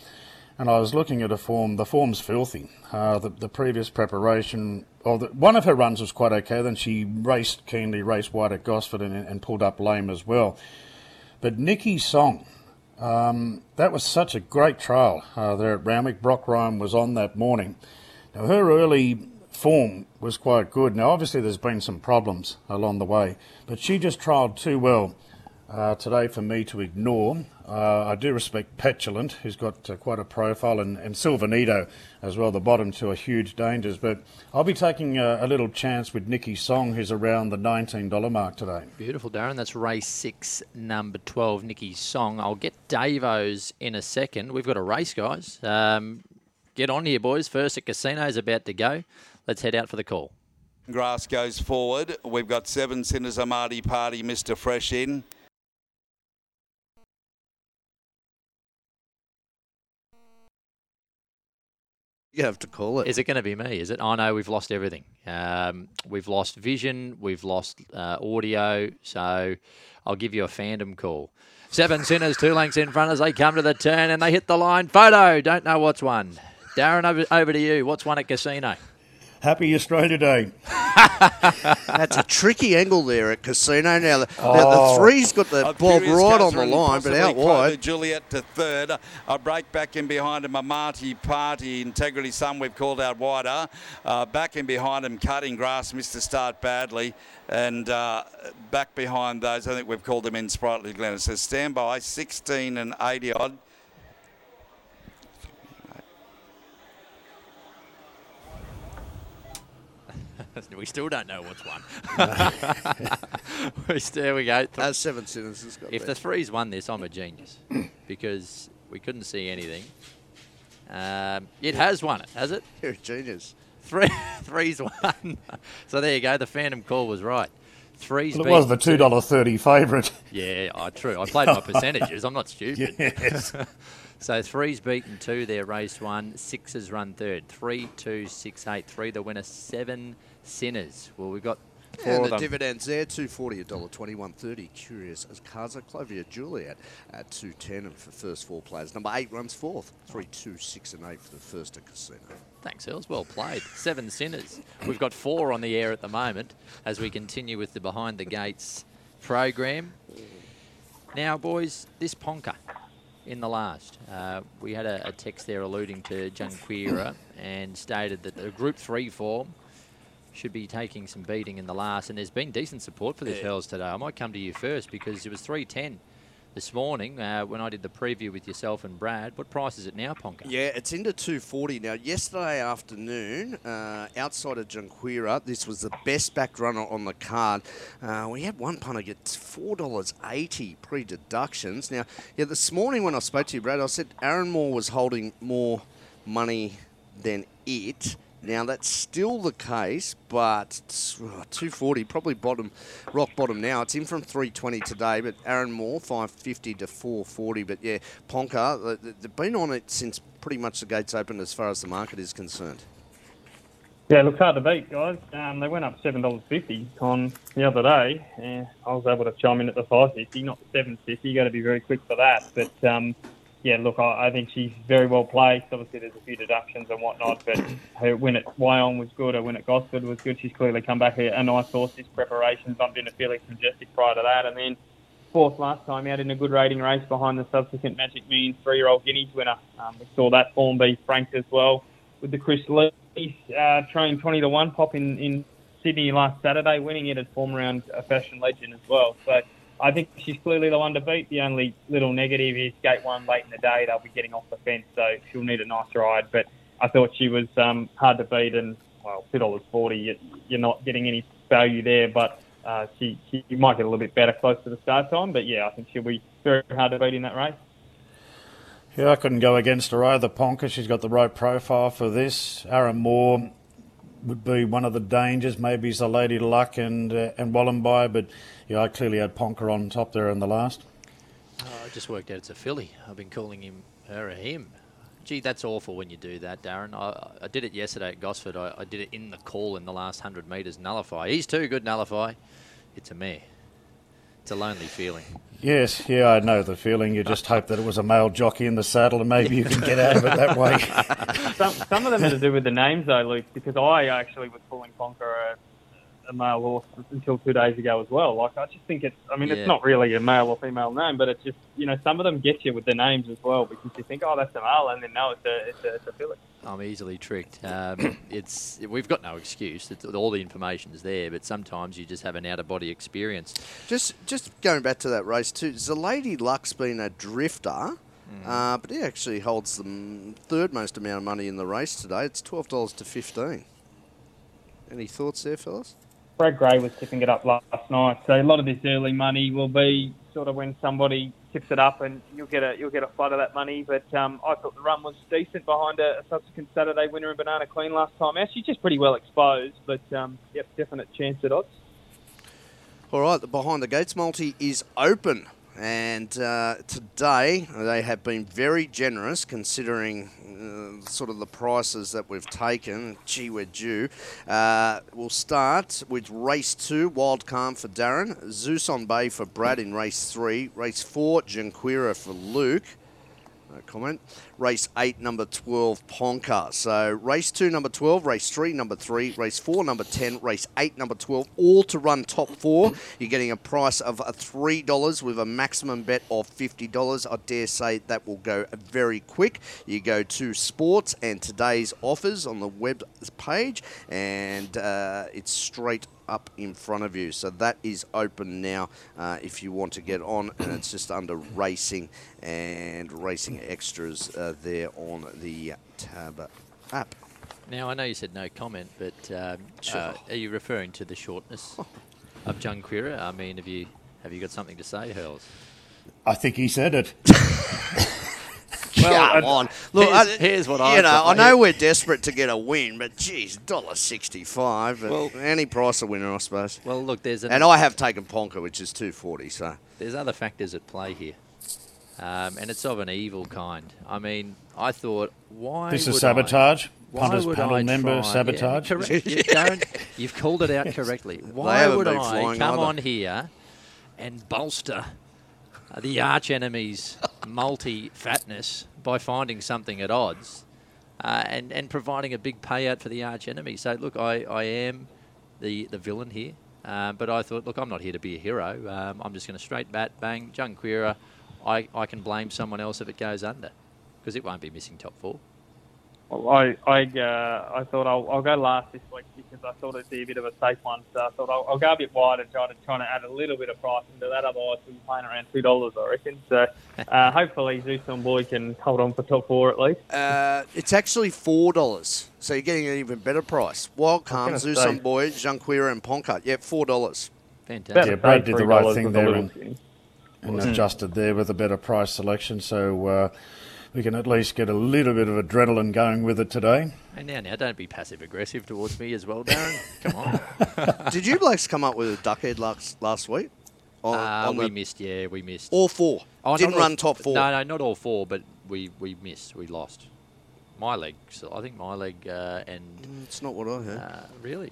and I was looking at a form. The form's filthy. Uh, the, the previous preparation, or the, one of her runs was quite okay. Then she raced keenly, raced wide at Gosford, and, and pulled up lame as well. But Nikki Song, um, that was such a great trial uh, there at Randwick. Brock Ryan was on that morning. Now, her early form was quite good. Now, obviously, there's been some problems along the way, but she just trialled too well uh, today for me to ignore. Uh, I do respect Petulant, who's got uh, quite a profile, and, and Silvanito as well. The bottom two are huge dangers, but I'll be taking a, a little chance with Nikki Song, who's around the $19 mark today. Beautiful, Darren. That's race six, number 12, Nikki song. I'll get Davo's in a second. We've got a race, guys. Um, get on here, boys. First at Casino's about to go. Let's head out for the call. Grass goes forward. We've got seven sinners, Amadi Party, Mr. Fresh in. You have to call it. Is it going to be me? Is it? I know we've lost everything. Um, we've lost vision. We've lost uh, audio. So I'll give you a phantom call. Seven sinners, two lengths in front as they come to the turn and they hit the line. Photo. Don't know what's one. Darren, over, over to you. What's one at Casino? Happy Australia Day. That's a tricky angle there at Casino. Now, the, the, Oh. the three's got the A bob right on the line, but out wide. Juliet to third. A break back in behind him, Amati Party, Integrity Sun, we've called out wider. Uh, back in behind him, Cutting Grass, missed to start badly. And uh, back behind those, I think we've called them in Sprightly Glen. It says stand by, 16 and 80 odd. we still don't know what's won. We still- there we go. As seven sinners has got If there. the threes won this, I'm a genius because we couldn't see anything. Um, it has won it, has it? You're a genius. Three, threes won. so there you go. The Phantom call was right. Threes. Well, it was the $2.30 favourite. Yeah, I true. I played my percentages. I'm not stupid. Yes. So three's beaten two there, race one. Sixes run third. Three, two, six, eight. Three the winner. Seven sinners. Well, we've got Four and the them. dividends there, two forty, a dollar twenty, one thirty. Curious as Kaza, Clovia Juliet at two ten, and for first four players, number eight runs fourth, three, two, six, and eight for the first at casino. Thanks, Earls. Well played. Seven sinners. We've got four on the air at the moment as we continue with the Behind the Gates program. Now, boys, this Ponka in the last. Uh, we had a, a text there alluding to Junquera and stated that the Group 3 form should be taking some beating in the last. And there's been decent support for the Yeah. Hurls, today. I might come to you first because it was 310 this morning uh, when I did the preview with yourself and Brad. What price is it now, Ponka? Yeah, it's into 240 now. Yesterday afternoon, uh, outside of Junquera, this was the best back runner on the card. Uh, we had one punter get $4.80 pre deductions. Now, yeah, this morning when I spoke to you, Brad, I said Aaron Moore was holding more money than it. Now that's still the case, but uh, 240 probably bottom, rock bottom now. It's in from 320 today, but Aaron Moore 550 to 440. But yeah, Ponca, they- they've been on it since pretty much the gates opened as far as the market is concerned. Yeah, it looks hard to beat, guys. Um, they went up seven dollars fifty on the other day. Yeah, I was able to chime in at the five fifty, not the seven fifty. You got to be very quick for that. But um, yeah, look, I, I think she's very well placed. Obviously, there's a few deductions and whatnot, but her win at Wyong was good. Her win at Gosford was good. She's clearly come back a, a nice horse. This preparation bumped into Felix Majestic prior to that, and then fourth last time out in a good rating race behind the subsequent Magic Millions three-year-old Guineas winner. Um, we saw that form be franked as well with the Kris Lees uh, train 20 to 1 pop in, in Sydney last Saturday, winning it at form around a fashion legend as well. So I think she's clearly the one to beat. The only little negative is gate one late in the day. They'll be getting off the fence, so she'll need a nice ride. But I thought she was um, hard to beat, and well, two dollars forty. You, you're not getting any value there, but uh, she, she might get a little bit better close to the start time. But yeah, I think she'll be very hard to beat in that race. Yeah, I couldn't go against her either, Ponka. She's got the right profile for this. Aaron Moore would be one of the dangers. Maybe he's the Lady Luck and uh, and Wallenby, but yeah, I clearly had Ponka on top there in the last. Oh, I just worked out it's a filly. I've been calling him her a him. Gee, that's awful when you do that, Darren. I, I did it yesterday at Gosford. I, I did it in the call in the last 100 metres, nullify. He's too good, nullify. It's a mare. It's a lonely feeling. Yes, yeah, I know the feeling. You just hope that it was a male jockey in the saddle, and maybe you can get out of it that way. some, some of them are to do with the names, though, Luke, because I actually was calling Conquer a, a male horse until two days ago as well. Like, I just think it's, I mean, Yeah. it's not really a male or female name, but it's just, you know, some of them get you with the names as well because you think, oh, that's a male, and then no, it's a, it's a, it's a filly. I'm easily tricked. Um, it's we've got no excuse. It's, all the information is there, but sometimes you just have an out of body experience. Just just going back to that race too, the Lady Luck's been a drifter, Mm. uh, but he actually holds the third most amount of money in the race today. It's twelve dollars to fifteen. Any thoughts there, fellas? Brad Gray was tipping it up last night, so a lot of this early money will be sort of when somebody tips it up, and you'll get a you'll get a flood of that money. But um, I thought the run was decent behind a, a subsequent Saturday winner in Banana Queen last time. Actually, just pretty well exposed, but um, yep, definite chance at odds. All right, the Behind the Gates multi is open. And uh, today they have been very generous considering uh, sort of the prices that we've taken. Gee, we're due. Uh, we'll start with race two, Wild Calm for Darren, Zeus on Bay for Brad in race three, race four, Junquera for Luke. No comment. Race 8, number 12, Ponca. So race 2, number 12, race 3, number 3, race 4, number 10, race 8, number 12, all to run top 4. You're getting a price of uh, $3 with a maximum bet of $50. I dare say that will go very quick. You go to sports and today's offers on the web page, and uh, it's straight up in front of you. So that is open now uh, if you want to get on, and it's just under racing and racing extras uh, there on the tab app. Now I know you said no comment, but um, Sure. uh, are you referring to the shortness of Jung Junquera? I mean, have you have you got something to say, Hurls? I think he said it. Well, Come on, look. here's- I- here's what you I've know. I know we're desperate to get a win, but geez, dollar sixty-five. But Well- any price a winner, I suppose. Well, look, there's an, And I have taken Ponka, which is two forty. So there's other factors at play here, um, and it's of an evil kind. I mean, I thought, why This would is I- sabotage. Punters would panel I member try- sabotage? Yeah, correct. You, Darren, you've called it out correctly. Why would I come either. on here and bolster the arch enemy's multi fatness by finding something at odds uh, and, and providing a big payout for the arch enemy? So, look, I, I am the, the villain here. Um, but I thought, look, I'm not here to be a hero. Um, I'm just going to straight bat, bang, Junquera. I, I can blame someone else if it goes under because it won't be missing top four. Well, I I uh, I thought I'll, I'll go last this week because I thought it'd be a bit of a safe one. So I thought I'll, I'll go a bit wider, and try to try to add a little bit of price into that. Otherwise, we'll be paying around two dollars, I reckon. So uh, hopefully, Zeus and Boy can hold on for top four at least. Uh, it's actually four dollars, so you're getting an even better price. Wild gonna Calm, say- Zeus Boy, Junquera, and Ponka. Yeah, four dollars. Fantastic. Yeah, Brad did the right thing there and- and adjusted there with a better price selection. So uh, we can at least get a little bit of adrenaline going with it today. And now, now, don't be passive aggressive towards me as well, Darren. Come on. Did you blokes come up with a duckhead last last week? On, Uh, on we the- missed, yeah, we missed. all four. Oh, Didn't all- run top four. No, no, not all four, but we, we missed. We lost. My leg. So I think my leg uh, and It's not what I heard. uh, really.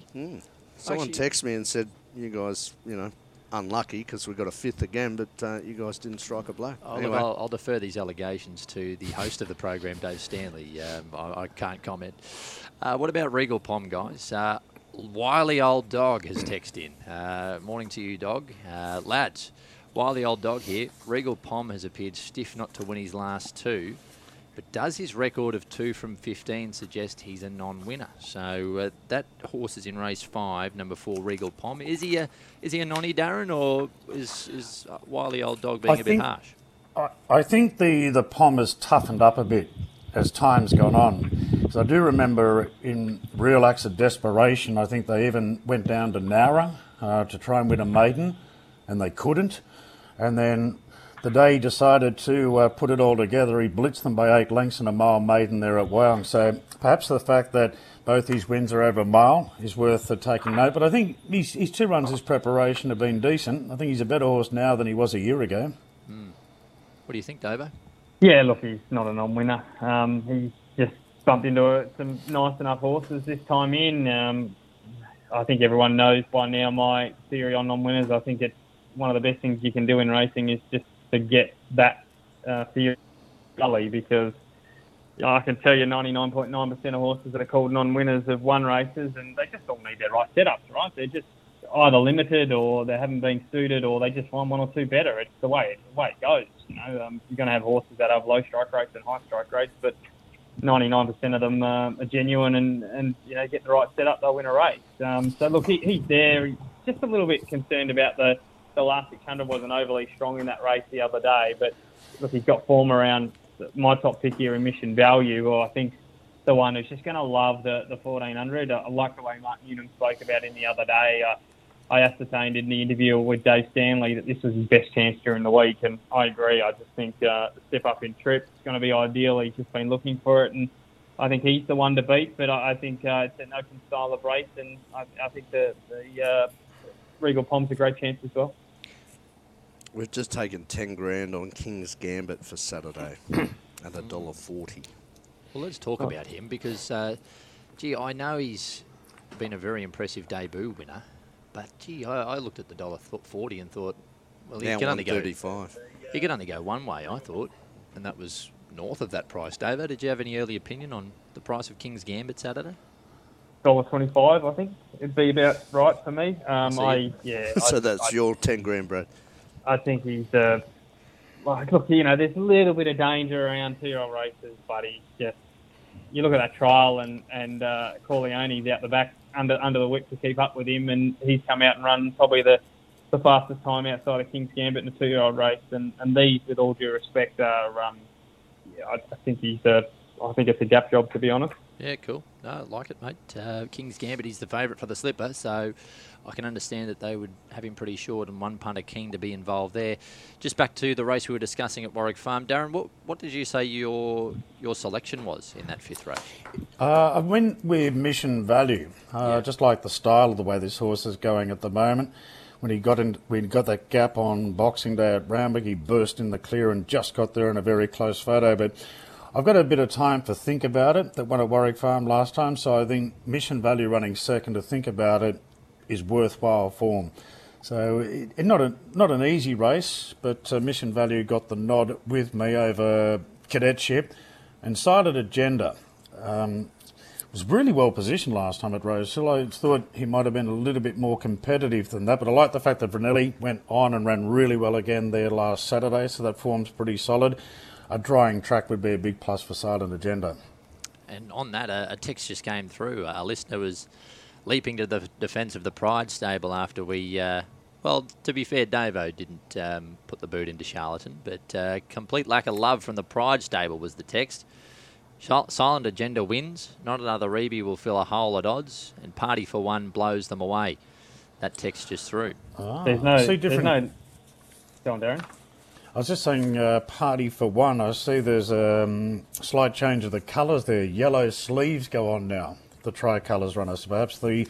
Someone actually- texted me and said, "You guys, you know, unlucky because we got a fifth again, but uh, you guys didn't strike a blow." Oh, look, anyway, I'll, I'll defer these allegations to the host of the program, Dave Stanley. Um, I, I can't comment. Uh, what about Regal Pom, guys? Uh, wily old dog has texted in. Uh, morning to you, dog. Uh, lads, wily old dog here. Regal Pom has appeared stiff not to win his last two. But does his record of two from 15 suggest he's a non-winner? So uh, that horse is in race five, number four, Regal Pom. Is he a is he a nonny, Darren, or is is uh, wily old dog being I a bit harsh? I, I think the, the POM has toughened up a bit as time's gone on. Because I do remember in real acts of desperation, I think they even went down to Nowra uh, to try and win a maiden, and they couldn't. And then the day he decided to uh, put it all together, he blitzed them by eight lengths in a mile maiden there at Wyong. So perhaps the fact that both his wins are over a mile is worth uh, taking note. But I think his, his two runs, his preparation have been decent. I think he's a better horse now than he was a year ago. What do you think, Davo? Yeah, look, he's not a non-winner. Um, he's just bumped into uh some nice enough horses this time in. Um, I think everyone knows by now my theory on non-winners. I think it's one of the best things you can do in racing is just to get that uh, your gully because I can tell you 99.9% of horses that are called non-winners have won races and they just all need their right setups, right? They're just either limited or they haven't been suited or they just find one or two better. It's the way, the way it goes. You know, um, you're going to have horses that have low strike rates and high strike rates, but 99% of them um, are genuine and, and you know get the right setup, they'll win a race. Um, so look, he, he's there. He's just a little bit concerned about the the last 600 wasn't overly strong in that race the other day, but look, he's got form around my top pick here in Mission Value, or I think the one who's just going to love the the 1400. I like the way Mark Newnham spoke about him the other day. Uh, I ascertained in the interview with Dave Stanley that this was his best chance during the week, and I agree. I just think uh, the step up in trip is going to be ideal. He's just been looking for it, and I think he's the one to beat. But I, I think uh, it's an open style of race, and I, I think the, the uh, Regal Pom's a great chance as well. We've just taken ten grand on King's Gambit for Saturday at a dollar forty. Well, let's talk about him because, uh, gee, I know he's been a very impressive debut winner, but gee, I, I looked at the dollar forty and thought, well, he Now can only go thirty-five. he can only go one way. I thought, and that was north of that price. Davo, did you have any early opinion on the price of King's Gambit Saturday? Dollar twenty-five, I think it'd be about right for me. Um, See I yeah. So I, that's I, your ten grand, Brad. I think he's uh, like look, you know, there's a little bit of danger around two-year-old races, but he's just you look at that trial and and uh, Corleone's out the back under under the whip to keep up with him, and he's come out and run probably the the fastest time outside of King's Gambit in a two-year-old race, and and these, with all due respect, are um, yeah, I, I think he's a I think it's a gap job to be honest. Yeah, cool. No, I like it, mate. Uh, King's Gambit, he's the favourite for the slipper, so I can understand that they would have him pretty short and one punter keen to be involved there. Just back to the race we were discussing at Warwick Farm. Darren, what, what did you say your your selection was in that fifth race? Uh, I went with mission value. Uh, Yeah. Just like the style of the way this horse is going at the moment. When he got in, when he got that gap on Boxing Day at Randwick, he burst in the clear and just got there in a very close photo. But I've got a bit of time to think about it. That won at Warwick Farm last time, so I think Mission Value running second to think about it is worthwhile form. So it, not a not an easy race, but uh, Mission Value got the nod with me over Cadetship, and Silent Agenda. Um, was really well positioned last time at Rosehill. I thought he might have been a little bit more competitive than that, but I like the fact that Brunelli went on and ran really well again there last Saturday, so that form's pretty solid. A drying track would be a big plus for Silent Agenda. And on that, a, a text just came through. A listener was leaping to the defence of the Pride stable after we, uh, well, to be fair, Davo didn't um, put the boot into Charlatan, but uh, complete lack of love from the Pride stable was the text. Silent Agenda wins. Not another Reby will fill a hole at odds, and Party for One blows them away. That text just through. Ah, There's no, see there's no. Go on, Darren. I was just saying, uh, Party for One. I see there's a um, slight change of the colours there. Yellow sleeves go on now. The tricolours runners. Perhaps the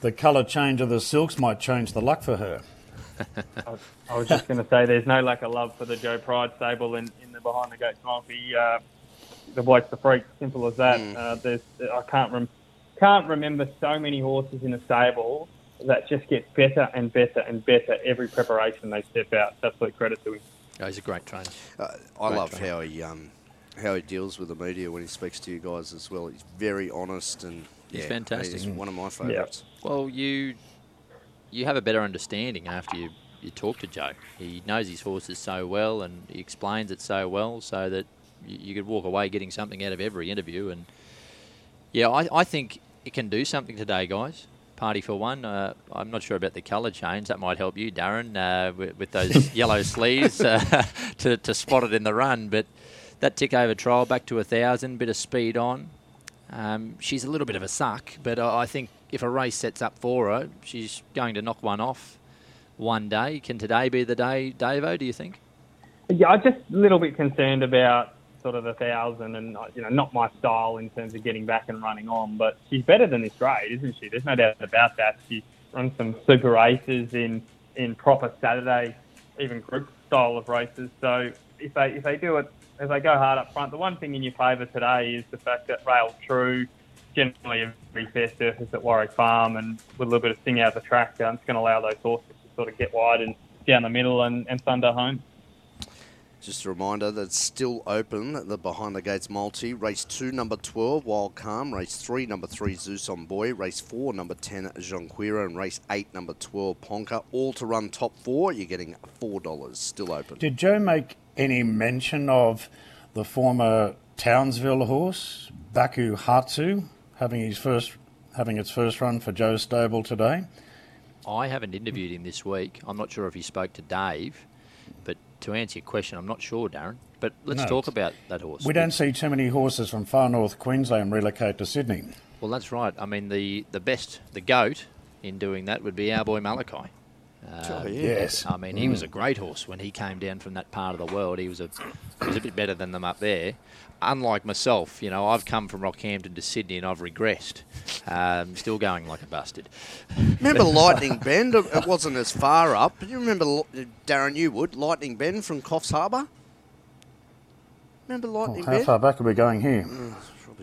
the colour change of the silks might change the luck for her. I, was, I was just going to say, there's no lack of love for the Joe Pride stable in, in the behind the gates multi. Uh, the bloke's the freak. Simple as that. Mm. Uh, there's, I can't rem- can't remember so many horses in a stable that just get better and better and better every preparation they step out. Absolute credit to him. Oh, he's a great trainer. Uh, I Great love trainer. how he um, how he deals with the media when he speaks to you guys as well. He's very honest and He's yeah, fantastic. He's one of my favourites. Well, you you have a better understanding after you, you talk to Joe. He knows his horses so well and he explains it so well so that you, you could walk away getting something out of every interview. And yeah, I, I think it can do something today, guys. Party for one. Uh, I'm not sure about the colour change. That might help you, Darren, uh, with, with those yellow sleeves uh, to, to spot it in the run. But that tick over trial back to a thousand, bit of speed on. Um, she's a little bit of a suck, but I I think if a race sets up for her, she's going to knock one off one day. Can today be the day, Davo? Do you think? Yeah, I'm just a little bit concerned about sort of the thousand and uh, you know not my style in terms of getting back and running on, but she's better than this grade, isn't she? There's no doubt about that. She runs some super races in in proper Saturday, even group style of races. So if they if they do it, if they go hard up front, the one thing in your favour today is the fact that Rail True, generally a very fair surface at Warwick Farm, and with a little bit of sting out the track, it's going to allow those horses to sort of get wide and down the middle and, and thunder home. Just a reminder that it's still open, the Behind the Gates multi. Race 2, number 12, Wild Calm. Race 3, number 3, Zeus on Boy. Race 4, number 10, Junquera. And race 8, number 12, Ponca. All to run top 4. You're getting $4. Still open. Did Joe make any mention of the former Townsville horse, Baku Hatsu, having his first having its first run for Joe stable today? I haven't interviewed him this week. I'm not sure if he spoke to Dave, but to answer your question, I'm not sure, Darren. But let's No, talk about that horse. We don't see too many horses from far north Queensland relocate to Sydney. Well, that's right. I mean, the, the best, the goat in doing that would be our boy Malachi. Oh, Um, yeah. Yes. I mean, he was a great horse when he came down from that part of the world. He was a he was a bit better than them up there. Unlike myself, you know, I've come from Rockhampton to Sydney and I've regressed. Um, still going like a bastard. Remember Lightning Bend? It it wasn't as far up. But you remember, Darren, you would, Lightning Bend from Coffs Harbour? Remember Lightning How Bend? far back are we going here? Probably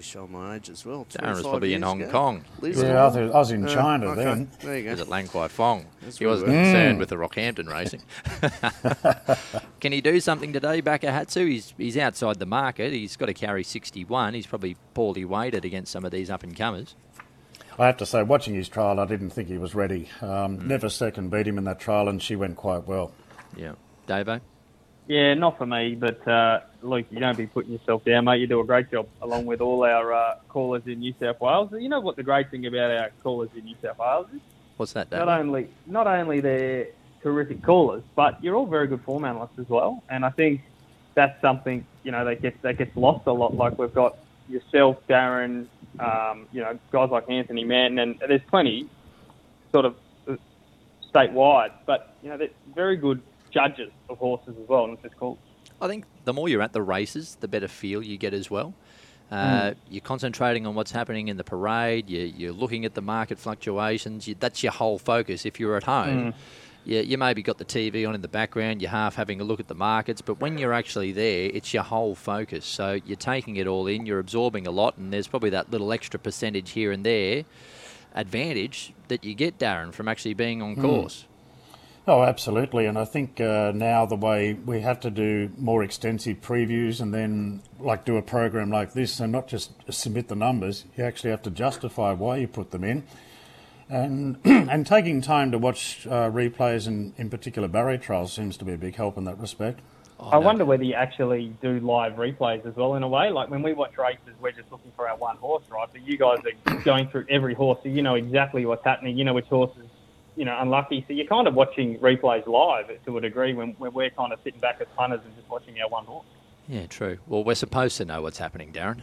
show my age as well. Darren was probably in Hong ago. Kong. Lives Yeah, I was, I was in Uh, China okay. then. There you He was at Lan Kwai Fong. That's He wasn't we were. concerned Mm. with the Rockhampton racing. Can he do something today, Bakahatsu? He's he's outside the market. He's got to carry 61. He's probably poorly weighted against some of these up and comers. I have to say, watching his trial, I didn't think he was ready. Um, Mm. Never second beat him in that trial, and she went quite well. Yeah, Davo. Yeah, not for me, but uh, Luke, you don't be putting yourself down, mate. You do a great job, along with all our uh, callers in New South Wales. You know what the great thing about our callers in New South Wales is? What's that, Not only not only they're terrific callers, but you're all very good form analysts as well. And I think that's something you know that gets that gets lost a lot. Like we've got yourself, Darren, um, you know, guys like Anthony Mann, and there's plenty sort of uh, statewide, but you know, they're very good judges of horses as well, not just callers. I think the more you're at the races, the better feel you get as well. Uh, mm. You're concentrating on what's happening in the parade. You're, you're looking at the market fluctuations. You, that's your whole focus. If you're at home, mm. you, you maybe got the TV on in the background, you're half having a look at the markets, but when you're actually there, it's your whole focus. So you're taking it all in, you're absorbing a lot, and there's probably that little extra percentage here and there advantage that you get, Darren, from actually being on mm. course. Oh, absolutely. And I think uh, now the way we have to do more extensive previews and then like do a program like this and not just submit the numbers, you actually have to justify why you put them in. And, and taking time to watch uh, replays and in particular barrier trials seems to be a big help in that respect. I wonder whether you actually do live replays as well in a way. Like when we watch races, we're just looking for our one horse, right? But you guys are going through every horse, so you know exactly what's happening. You know which horse is, you know, unlucky. So you're kind of watching replays live to a degree when, when we're kind of sitting back as punters and just watching our one horse. Yeah, true. Well, we're supposed to know what's happening, Darren.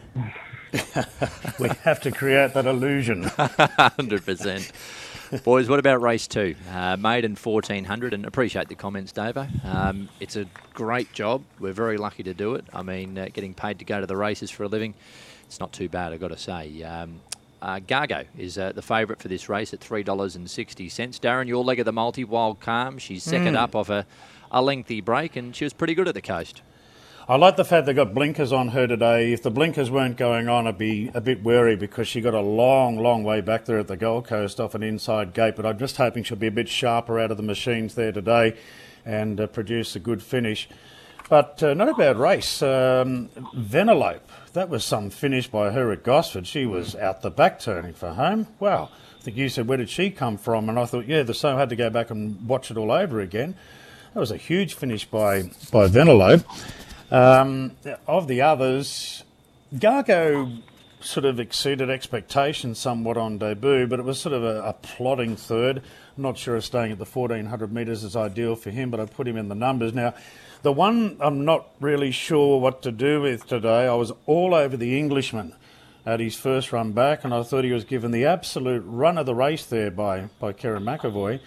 We have to create that illusion. 100%. Boys, what about race two? Uh, maiden 1400, and appreciate the comments, Davo. Um, it's a great job. We're very lucky to do it. I mean, uh, getting paid to go to the races for a living, it's not too bad, I've got to say. Um, uh, Gargo is uh, the favourite for this race at $3.60. Darren, your leg of the multi, Wild Calm. She's second up off a, a lengthy break, and she was pretty good at the coast. I like the fact they got blinkers on her today. If the blinkers weren't going on, I'd be a bit wary because she got a long, long way back there at the Gold Coast off an inside gate. But I'm just hoping she'll be a bit sharper out of the machines there today and uh, produce a good finish. But uh, not a bad race. Um, Venelope, that was some finish by her at Gosford. She was out the back turning for home. Wow. I think you said, where did she come from? And I thought, yeah, the so I had to go back and watch it all over again. That was a huge finish by, by Venelope. Um, of the others, Gargo sort of exceeded expectations somewhat on debut, but it was sort of a, a plodding third. I'm not sure if staying at the 1400 metres is ideal for him, but I put him in the numbers. Now, the one I'm not really sure what to do with today, I was all over the Englishman at his first run back, and I thought he was given the absolute run of the race there by, by Karen McAvoy.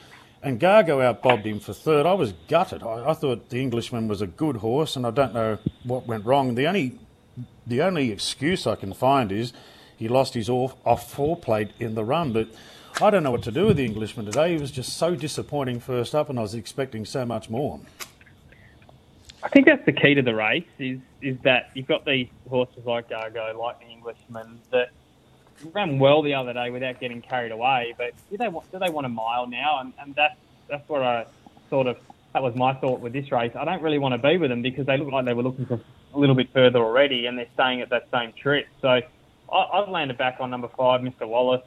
And Gargo outbobbed him for third. I was gutted. I, I thought the Englishman was a good horse, and I don't know what went wrong. The only the only excuse I can find is he lost his off, off four plate in the run. But I don't know what to do with the Englishman today. He was just so disappointing first up, and I was expecting so much more. I think that's the key to the race is is that you've got these horses like Gargo, like the Englishman, that ran well the other day without getting carried away. But do they want do they want a mile now? And, and that's that's what I sort of that was my thought with this race. I don't really want to be with them because they look like they were looking for a little bit further already, and they're staying at that same trip. So I, I've landed back on number five, Mr. Wallace.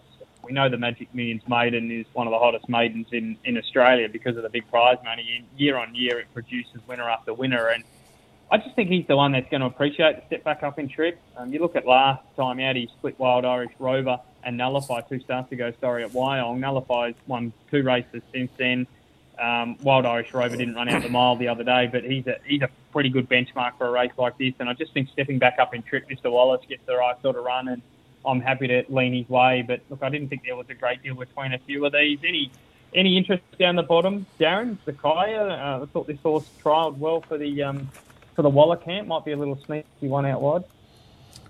We know the Magic Millions maiden is one of the hottest maidens in, in Australia because of the big prize money. And year on year, it produces winner after winner. And I just think he's the one that's going to appreciate the step back up in trip. Um, you look at last time out, he split Wild Irish Rover and Nullify two starts ago, sorry, at Wyong. Nullify's won two races since then. Um, Wild Irish Rover didn't run out the mile the other day, but he's a, he's a pretty good benchmark for a race like this. And I just think stepping back up in trip, Mr. Wallace gets the right sort of run, and I'm happy to lean his way. But look, I didn't think there was a great deal between a few of these. Any any interest down the bottom, Darren? Zakaya, uh, I thought this horse trialled well for the um, for the Waller camp. Might be a little sneaky one out wide.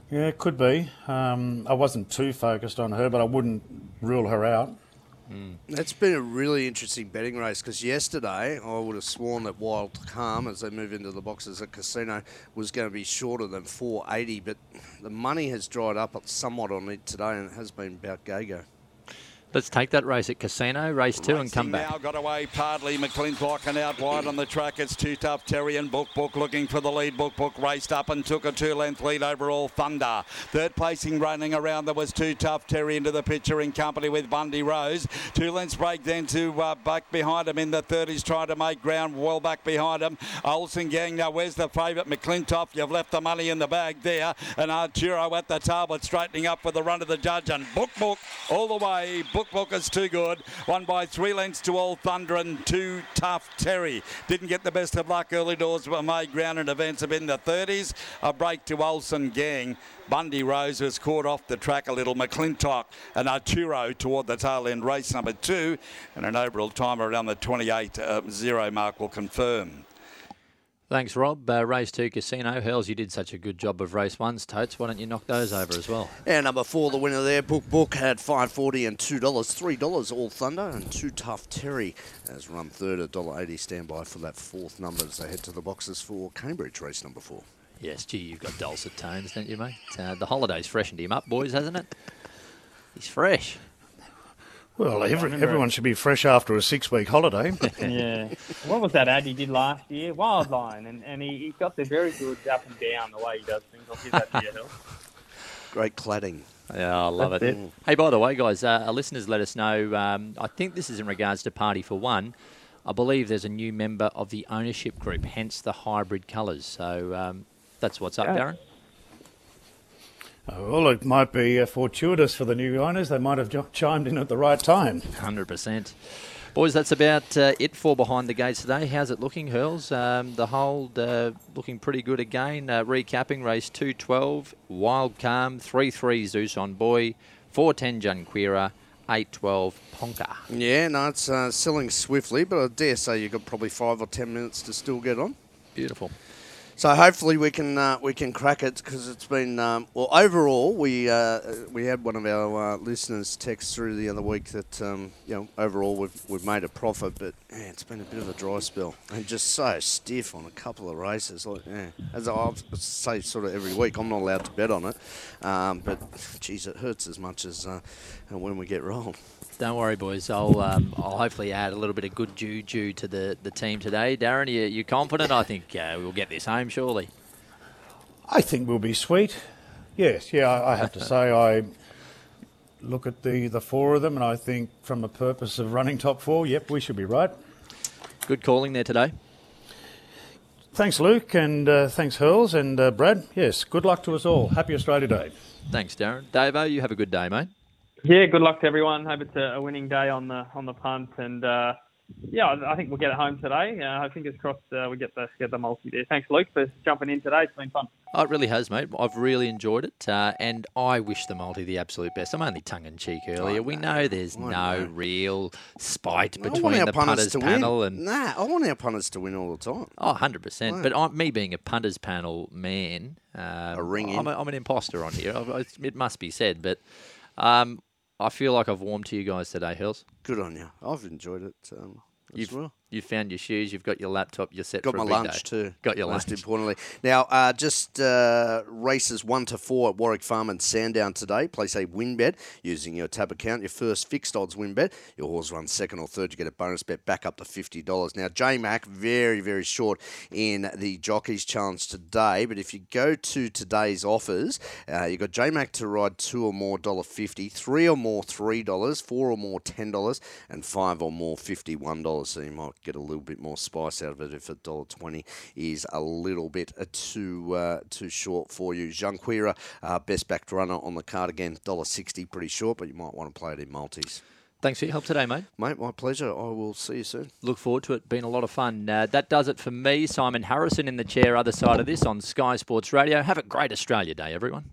Yeah, it could be. Um, I wasn't too focused on her, but I wouldn't rule her out. It's been a really interesting betting race because yesterday I would have sworn that Wild Calm, as they move into the boxes at Casino, was going to be shorter than 480, but the money has dried up somewhat on it today, and it has been about Gago. Let's take that race at Casino, race two, and come back. Now got away partly. McClintock and out wide on the track. It's too tough. Terry and Book Book looking for the lead. Book Book raced up and took a two-length lead over All Thunder. Third placing running around there was too tough. Terry into the picture in company with Bundy Rose. Two lengths break then to uh, back behind him in the third. He's trying to make ground well back behind him. Olsen Gang now where's the favourite? McClintock. You've left the money in the bag there. And Arturo at the tail but straightening up with the run of the judge and Book Book all the way. Book Book is too good. One by three lengths to All Thunder and two tough Terry. Didn't get the best of luck early doors, but made ground and events have been the 30s. A break to Olsen Gang. Bundy Rose was caught off the track a little. McClintock and Arturo toward the tail end race number two. And an overall time around the 28 uh, zero mark will confirm. Thanks, Rob. Uh, race two casino. Hells, you did such a good job of race ones, Totes. Why don't you knock those over as well? And number four, the winner there, Book Book, had five forty and two dollars, three dollars all Thunder, and two tough Terry has run third at dollar eighty. Standby for that fourth number as they head to the boxes for Cambridge race number four. Yes, gee, you've got dulcet tones, don't you, mate? Uh, the holidays freshened him up, boys, hasn't it? He's fresh. Well, every, everyone should be fresh after a six-week holiday. yeah. What was that ad he did last year? Wildline, and, and he, he got the very good up and down the way he does things. I'll give that to you, Hill. Great cladding. Yeah, I love That's it. it. Hey, by the way, guys, uh, our listeners let us know. Um, I think this is in regards to Party for One. I believe there's a new member of the ownership group, hence the hybrid colours. So um, that's what's up, Yeah. Darren. Oh, well, it might be uh, fortuitous for the new owners. They might have chimed in at the right time. 100%. Boys, that's about uh, it for Behind the Gates today. How's it looking, Hurls? Um, the hold uh, looking pretty good again. Uh, recapping race 212, Wild Calm, 3 3 Zeus on Boy, 410 Junquera, 812 Ponca. Yeah, no, it's uh, selling swiftly, but I dare say you've got probably five or ten minutes to still get on. Beautiful. So hopefully we can uh, we can crack it because it's been um, well overall we uh, we had one of our uh, listeners text through the other week that um, you know overall we've we've made a profit but yeah, it's been a bit of a dry spell and just so stiff on a couple of races like yeah, as I say sort of every week I'm not allowed to bet on it um, but geez it hurts as much as uh, when we get rolled. Don't worry, boys. I'll um, I'll hopefully add a little bit of good juju to the, the team today. Darren, you you confident? I think uh, we'll get this home surely. I think we'll be sweet. Yes, yeah, I, I have to say I look at the, the four of them and I think from a purpose of running top four, yep, we should be right. Good calling there today. Thanks, Luke, and uh, thanks, Hurls and uh, Brad. Yes, good luck to us all. Happy Australia Day. Thanks, Darren. Davo, you have a good day, mate. Yeah, good luck to everyone. Hope it's a, a winning day on the on the punt, and uh, yeah, I, I think we'll get it home today. Uh, fingers crossed uh, we get the get the multi there. Thanks, Luke, for jumping in today. It's been fun. Oh, it really has, mate. I've really enjoyed it, uh, and I wish the multi the absolute best. I'm only tongue in cheek earlier. we know there's no know. real spite I between the punters punters panel win. and nah, I want our punters to win all the time. Oh, 100%. But I'm, me being a punters panel man, um, A ring in. I'm, a, I'm an imposter on here. I- I- It must be said. But um, I feel like I've warmed to you guys today, Hills. Good on you. I've enjoyed it um, as You've, well. You've found your shoes, you've got your laptop, you're set Got for my lunch day. too. Got your most lunch. importantly. Now, uh, just uh, races one to four at Warwick Farm and Sandown today. Place a win bet using your tab account. Your first fixed odds win bet. Your horse runs second or third. You get a bonus bet back up to fifty dollars. Now, J Mac very very short in the Jockeys Challenge today. But if you go to today's offers, uh, you got J Mac to ride two or more dollar fifty, three or more three dollars, four or more ten dollars, and five or more fifty one dollars. So you might get a little bit more spice out of it if a dollar twenty is a little bit uh, too uh, too short for you. Junquera, uh, best backed runner on the card again, dollar sixty, pretty short, but you might want to play it in multis. Thanks for your help today, mate. Mate, my pleasure. I will see you soon. Look forward to it. Been a lot of fun. Uh, that does it for me, Simon Harrison, in the chair, other side of this on Sky Sports Radio. Have a great Australia Day, everyone.